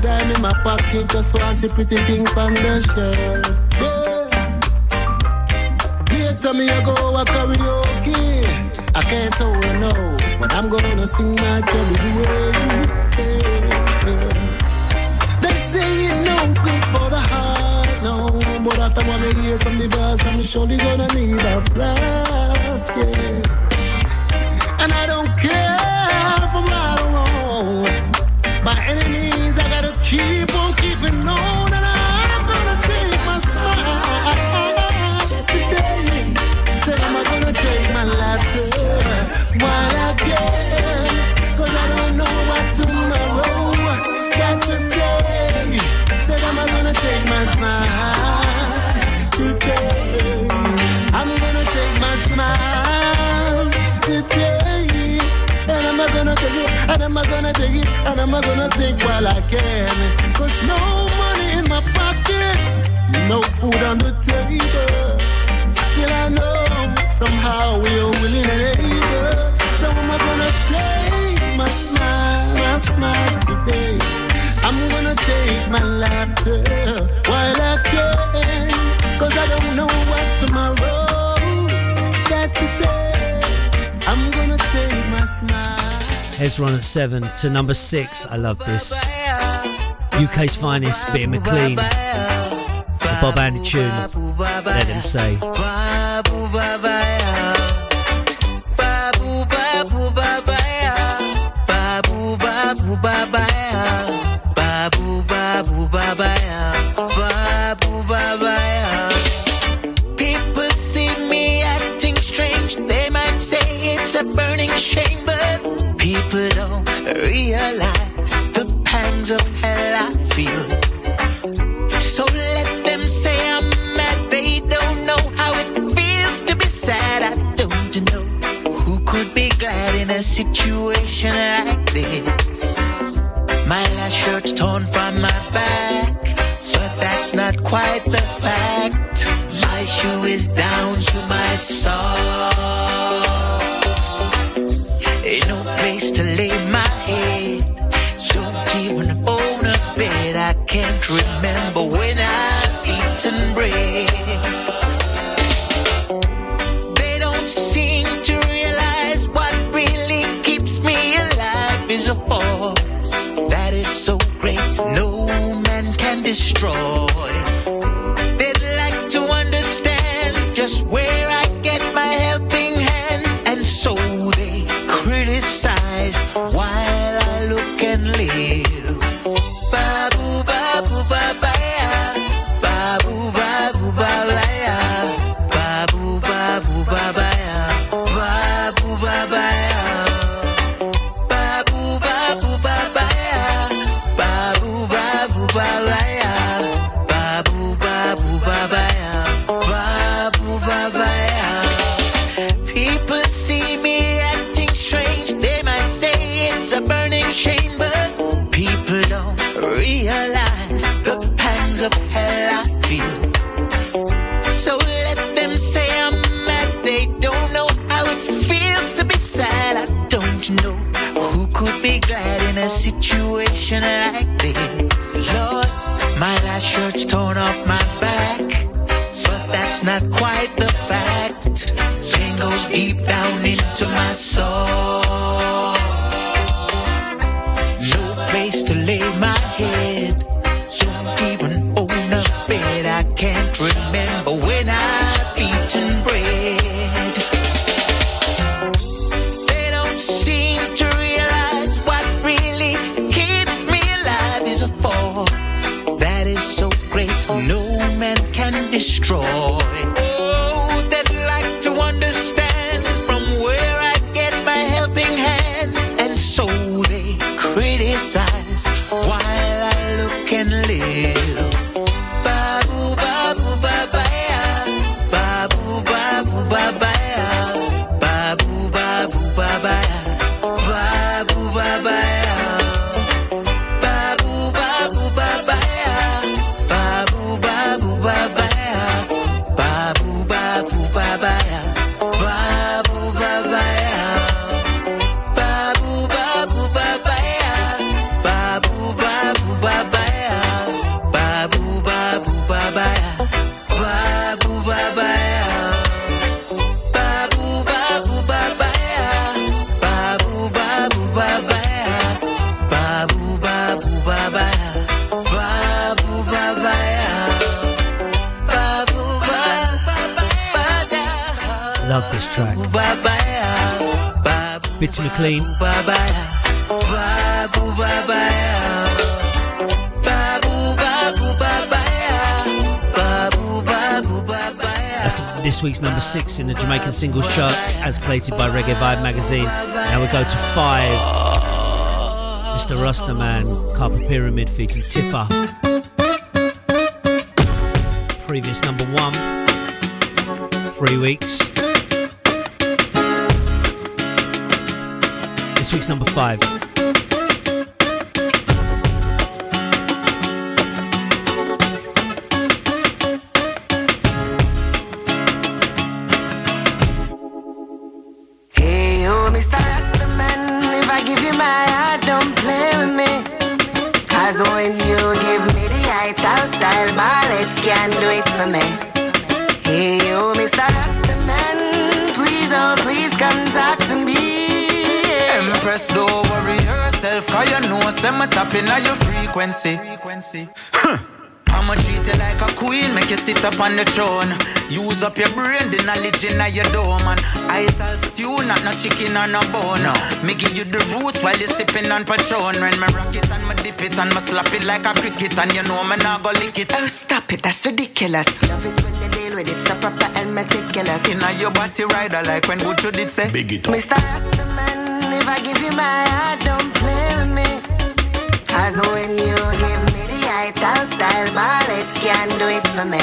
dime in my pocket, just want see pretty things on the shelf. Yeah. Later me I go a karaoke. I can't hold no, but I'm gonna sing my troubles away. Yeah. They say it's no good for the heart, no. But after what me hear from the boss, I'm surely gonna need a flask, yeah. I'm gonna take while I can. Cause no money in my pocket, no food on the table. Till I know somehow we're willing and able. So am I gonna take my smile, my smiles today? I'm gonna take my laughter while I can. Cause I don't know what tomorrow got to say. I'm gonna take my smile.
Hezron at seven to number six. I love this. UK's finest, Bitty McLean. The Bob Andy tune. Let him say. Singles charts, as collated by Reggae Vibe magazine. Now we go to five. Mr. Rasta Man, Kabaka Pyramid featuring Tifa. Previous number one. Three weeks. This week's number five.
Your frequency. Huh. I'ma treat you like a queen, make you sit up on the throne. Use up your brain, the knowledge in your dome. And I tell stew, not no chicken or no bone. Me give you the roots while you sipping on Patron. When me rock it and me dip it and me slap it like a cricket. And you know me not go lick it.
Oh, stop it, that's ridiculous. Love it when you deal with it, so proper and meticulous.
Inna your body rider like when Gucci did say. Big it
Mr. Rastaman, if I give you my heart, don't play with me. Cause when you give me the ital style ball, it can do it for me.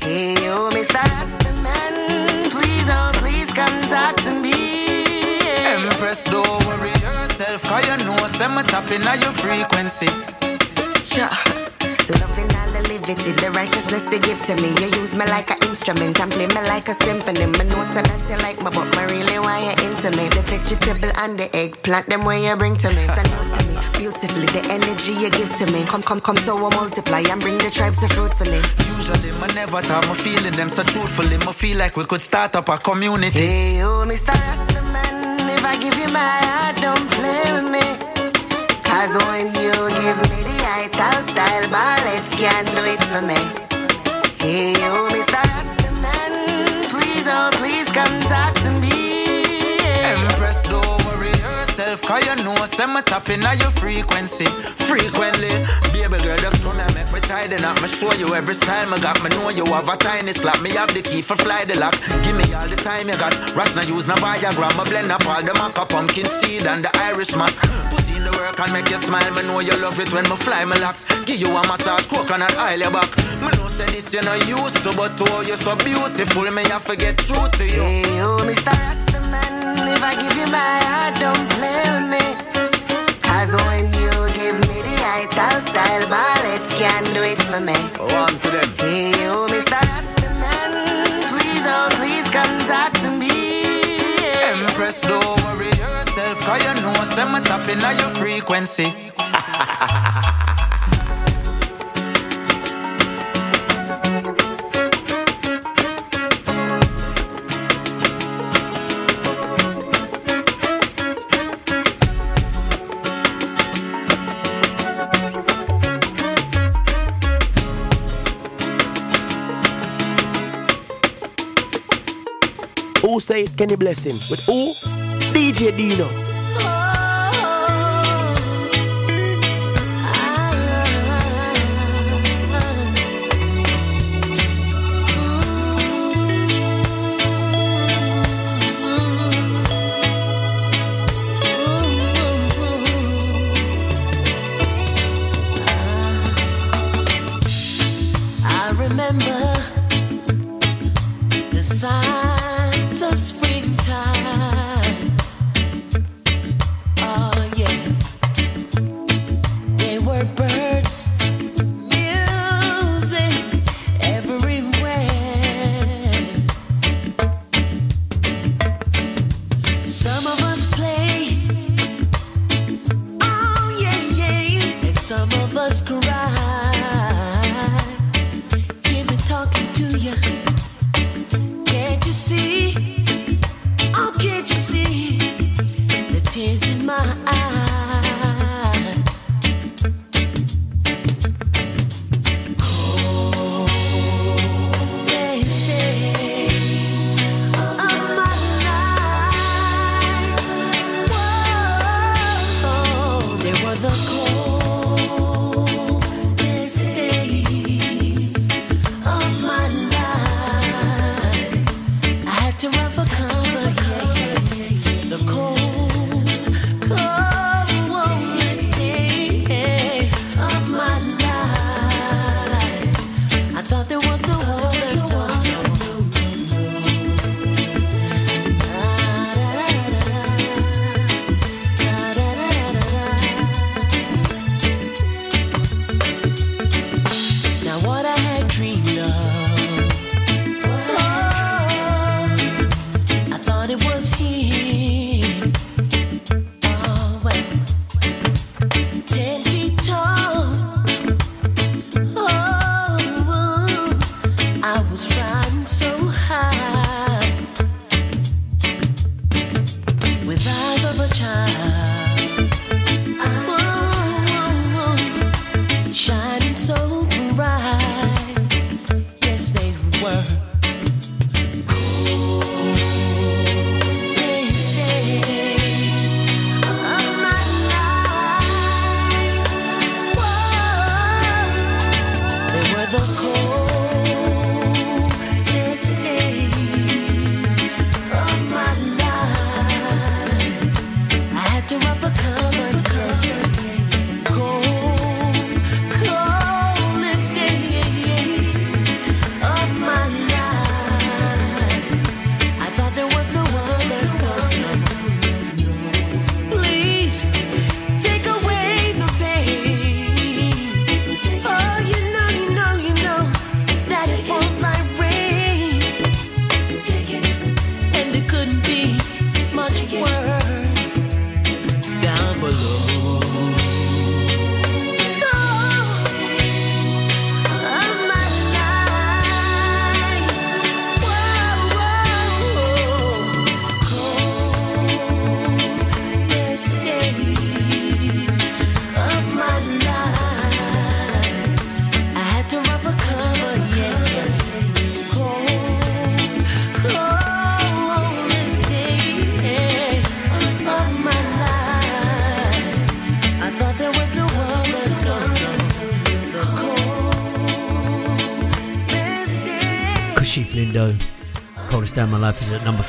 Hey, you, Mr. Rastaman, please, oh, please come talk to me.
Empress, don't worry yourself, cause you know some tapping on your frequency.
Sure. Loving all the liberty, the righteousness they give to me. You use me like an instrument and play me like a symphony. Me know so that you like me, but me really want you into me. The vegetable and the eggplant, them way you bring to me. So new to me, beautifully, the energy you give to me. Come, come, come, so I multiply and bring the tribes to fruitfully.
Usually, me never thought me feeling them so truthfully. Me feel like we could start up a community.
Hey, oh, Mr. Rastaman, if I give you my heart, don't play with me. Cause when you give me ital style ball, it can do it for me. Hey, oh, Mr. Rastaman, please, oh, please come talk to me.
Empress, don't worry yourself, cause you know some tapping on your frequency. Frequently, baby girl, just come and make me tidy up. Me show you every style I got. Me know you have a tiny slap. Me have the key for fly the lock. Give me all the time you got. Ras no use no Viagra. Me blend up all the maca, pumpkin seed and the Irish moss. In the work and make you smile. Me know you love it when me fly me locks. Give you a massage, coconut oil your back. Me know say this you not used to, but oh you so beautiful. Me have to get true to you.
Hey, oh, Mr. Rastaman, if I give you my heart, don't play with me. Cause when you give me the ital style ball, it can do it for me. Oh, One to
them. Know some tapping on your frequency.
Who say it?
Can you
bless him? With who? DJ Deano.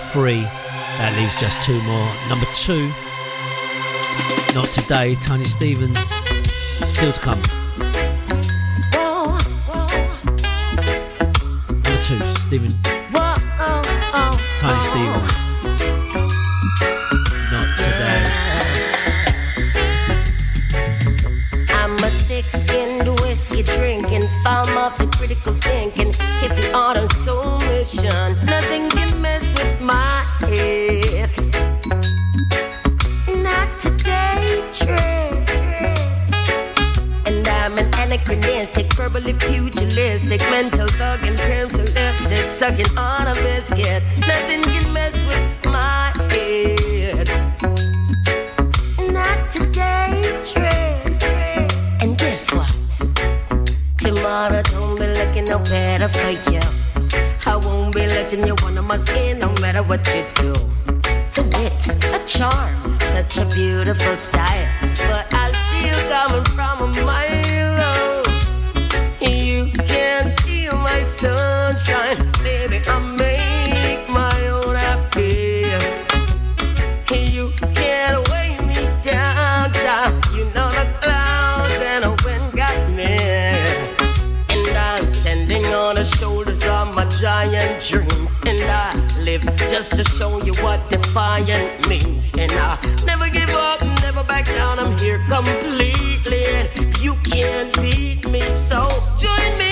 Three. That leaves just two more. Number two, Not Today, Tony Stevens. Still to come.
You. I won't be letting you under my skin no matter what you do. The wit, a charm, such a beautiful style. But I see you coming from a mile sunshine, baby. I dreams, and I live just to show you what defiant means, and I never give up, never back down. I'm here completely, and you can't beat me. So join me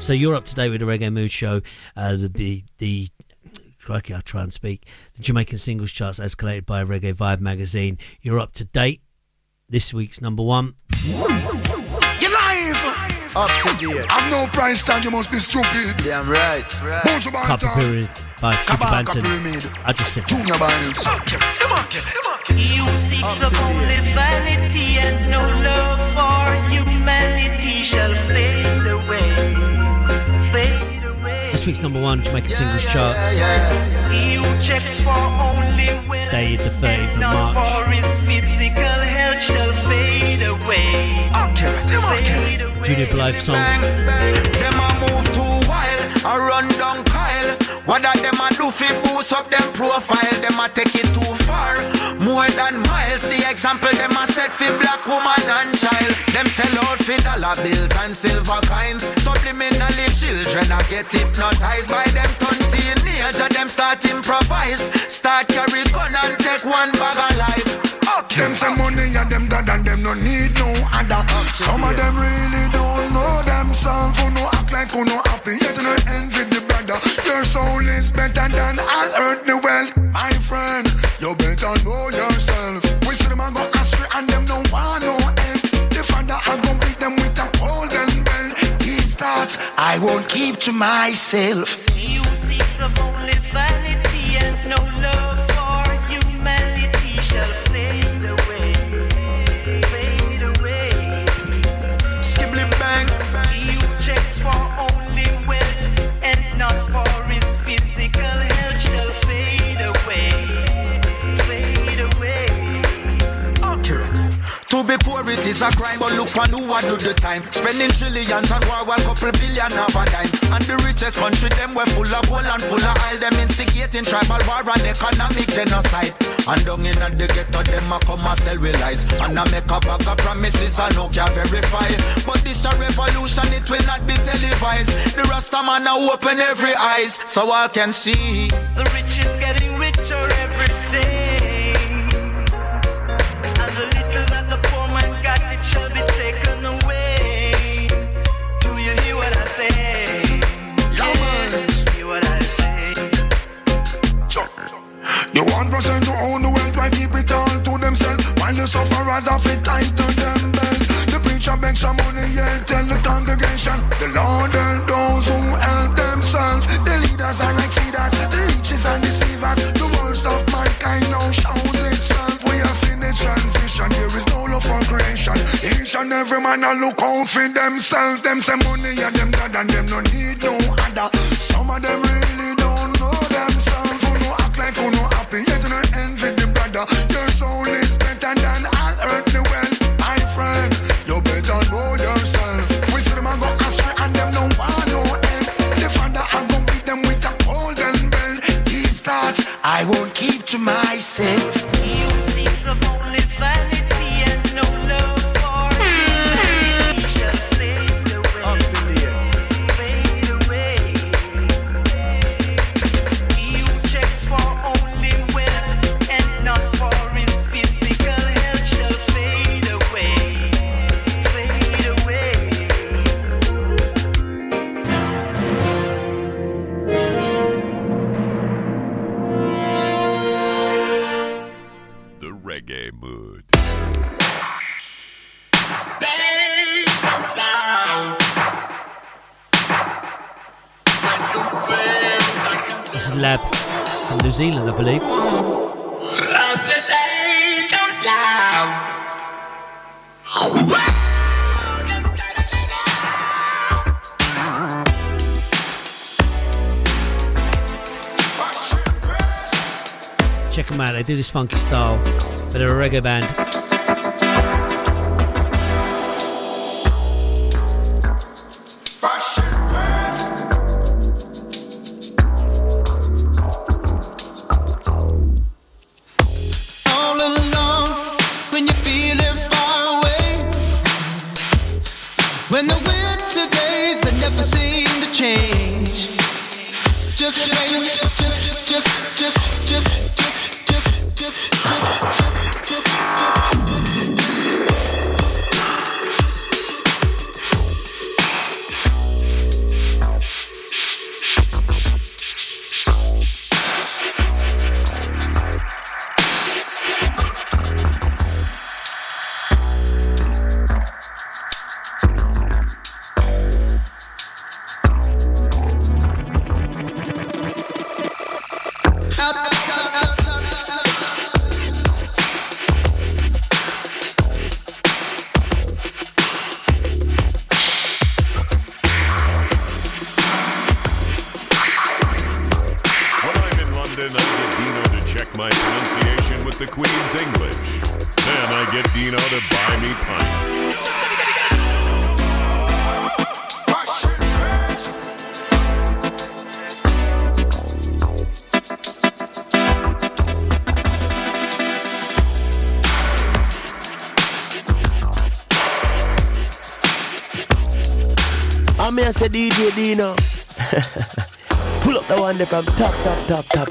So you're up to date with the Reggae Mood Show. Uh, the the, the crikey, I'll try and speak. The Jamaican singles charts as collated by Reggae Vibe magazine. You're up to date. This week's number one.
You're live! Up to date. I've no price tag, you must be stupid. Damn right. Bunch of
Copper
bantam.
Pyramid by Kucha
Kabaka
Banton.
Pyramid.
I just said.
Junior Byles.
You seek of only vanity and no love for humanity shall fade away. Fade away.
This week's number one Jamaican singles charts.
You checks for only wealth
Day the 30th of March.
for his physical health shall fade away. Fade away.
Junior Byles song.
Them a move too wild, a run down Kyle. What that them a do fi boost up them profile? Them a take it too far, more than miles. The example them a set fi black woman and child. Them sell out fi dollar bills and silver coins. Subliminally children a get hypnotized by them teenager. Them start improvise, start carry gun and take one bag of life.
Them say money and them dad and them no need no other. Some of them really don't know themselves. Who no act like who no happy, yet no envy I won't keep to myself.
Be poor it is a crime, but look for who a do the time. Spending trillions on war while couple billion have a dime. And the richest country, them were full of gold and full of oil. Them instigating tribal war and economic genocide. And down in the ghetto, them a come and sell with lies. And I make a bag of promises I no can verify. But this a revolution, it will not be televised. The Rasta man a open every eyes, so I can see.
The rich The
one percent who own the world why keep it all to themselves? While the sufferers have it tight to them belt. The preacher begs some money, yeah, tell the congregation. The Lord help those who help themselves. The leaders are like feeders, the leeches and deceivers. The worst of mankind now shows itself. We are in a transition, there is no love for creation. Each and every man a look out for themselves. Them say money and them dad and them no need no other. Some of them myself.
Zealand, I believe.
Check them
out, they do this funky style, but they're a reggae band.
Deano. Pull up the one there from top, top, top, top,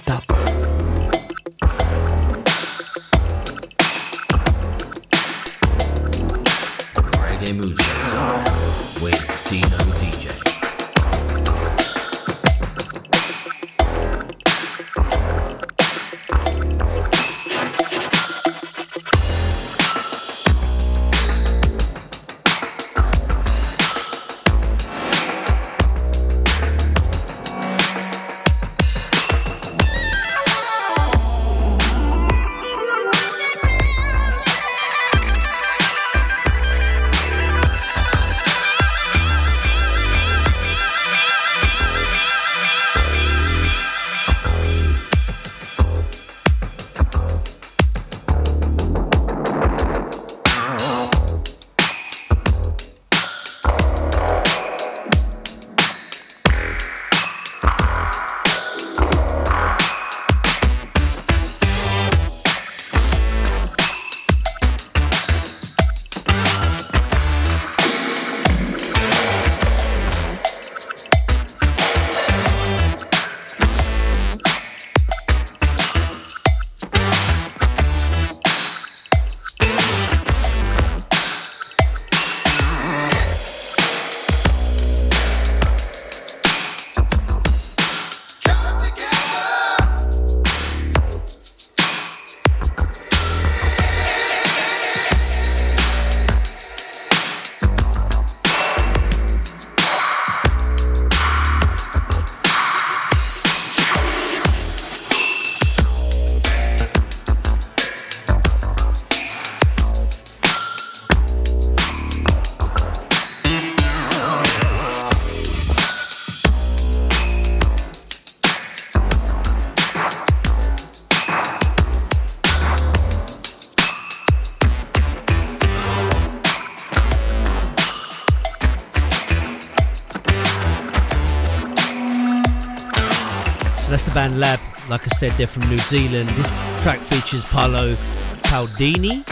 band Lab, like I said, they're from New Zealand. This track features Paolo Paldini.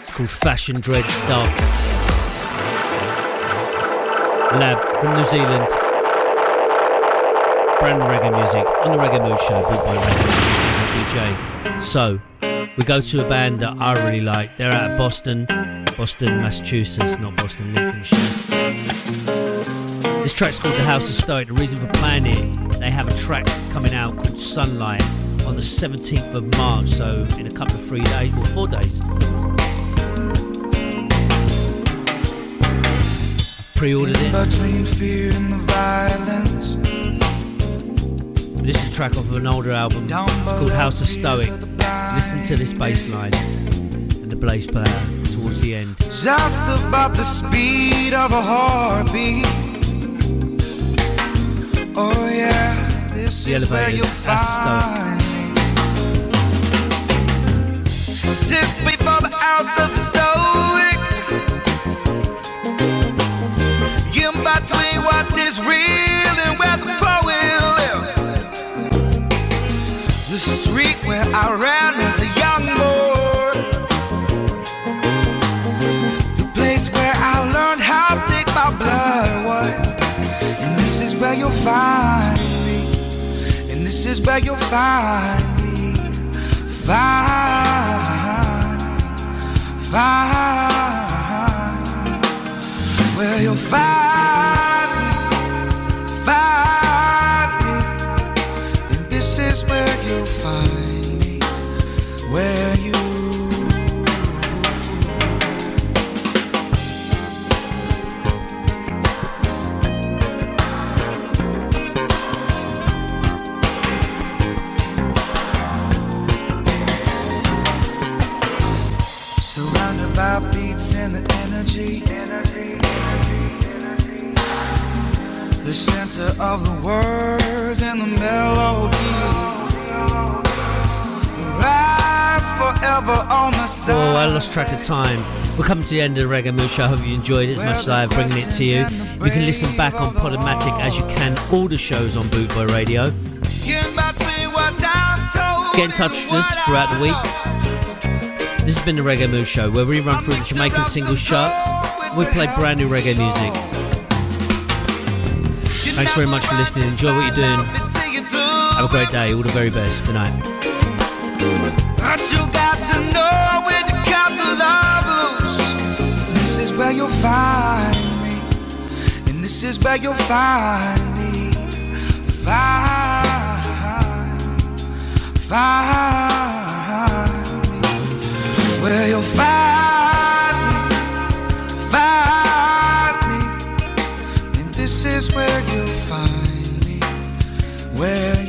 It's called Fashion Dread Dark. Lab from New Zealand. Brand reggae music on the Reggae Mood Show, brought by Reggae DJ. So, we go to a band that I really like. They're out of Boston, Boston, Massachusetts, not Boston, Lincolnshire. This track's called The House of Stoic. The reason for playing it, they have a track coming out called Sunlight on the 17th of March, so in a couple of three days, or four days. pre ordered it. Between fear and the violence. This is a track off of an older album. It's called House of Stoic. Listen to this bass line and the bass player towards the end.
Just about the speed of a heartbeat. Oh yeah, this
the Elovaters, that's the start.
Just before the house of the stoic. In between what is real and where the poet live. The street where I ran find me. And this is where you'll find me. Find, find. Where you'll find center of the words and the melody. Side.
Oh, I lost track of time. We're coming to the end of the Reggae Mood Show. I hope you enjoyed it as much as I have bringing it to you. You can listen back on Podomatic as you can all the shows on Bootboy Radio. Get in touch with us throughout the week. This has been the Reggae Mood Show, where we run through the Jamaican singles charts. We play brand new reggae music. Thanks very much for listening. Enjoy what you're doing. Have a great day. All the very best. Good night
this is where you'll find me. Find, find me. Where you'll find me, find me. And this is where where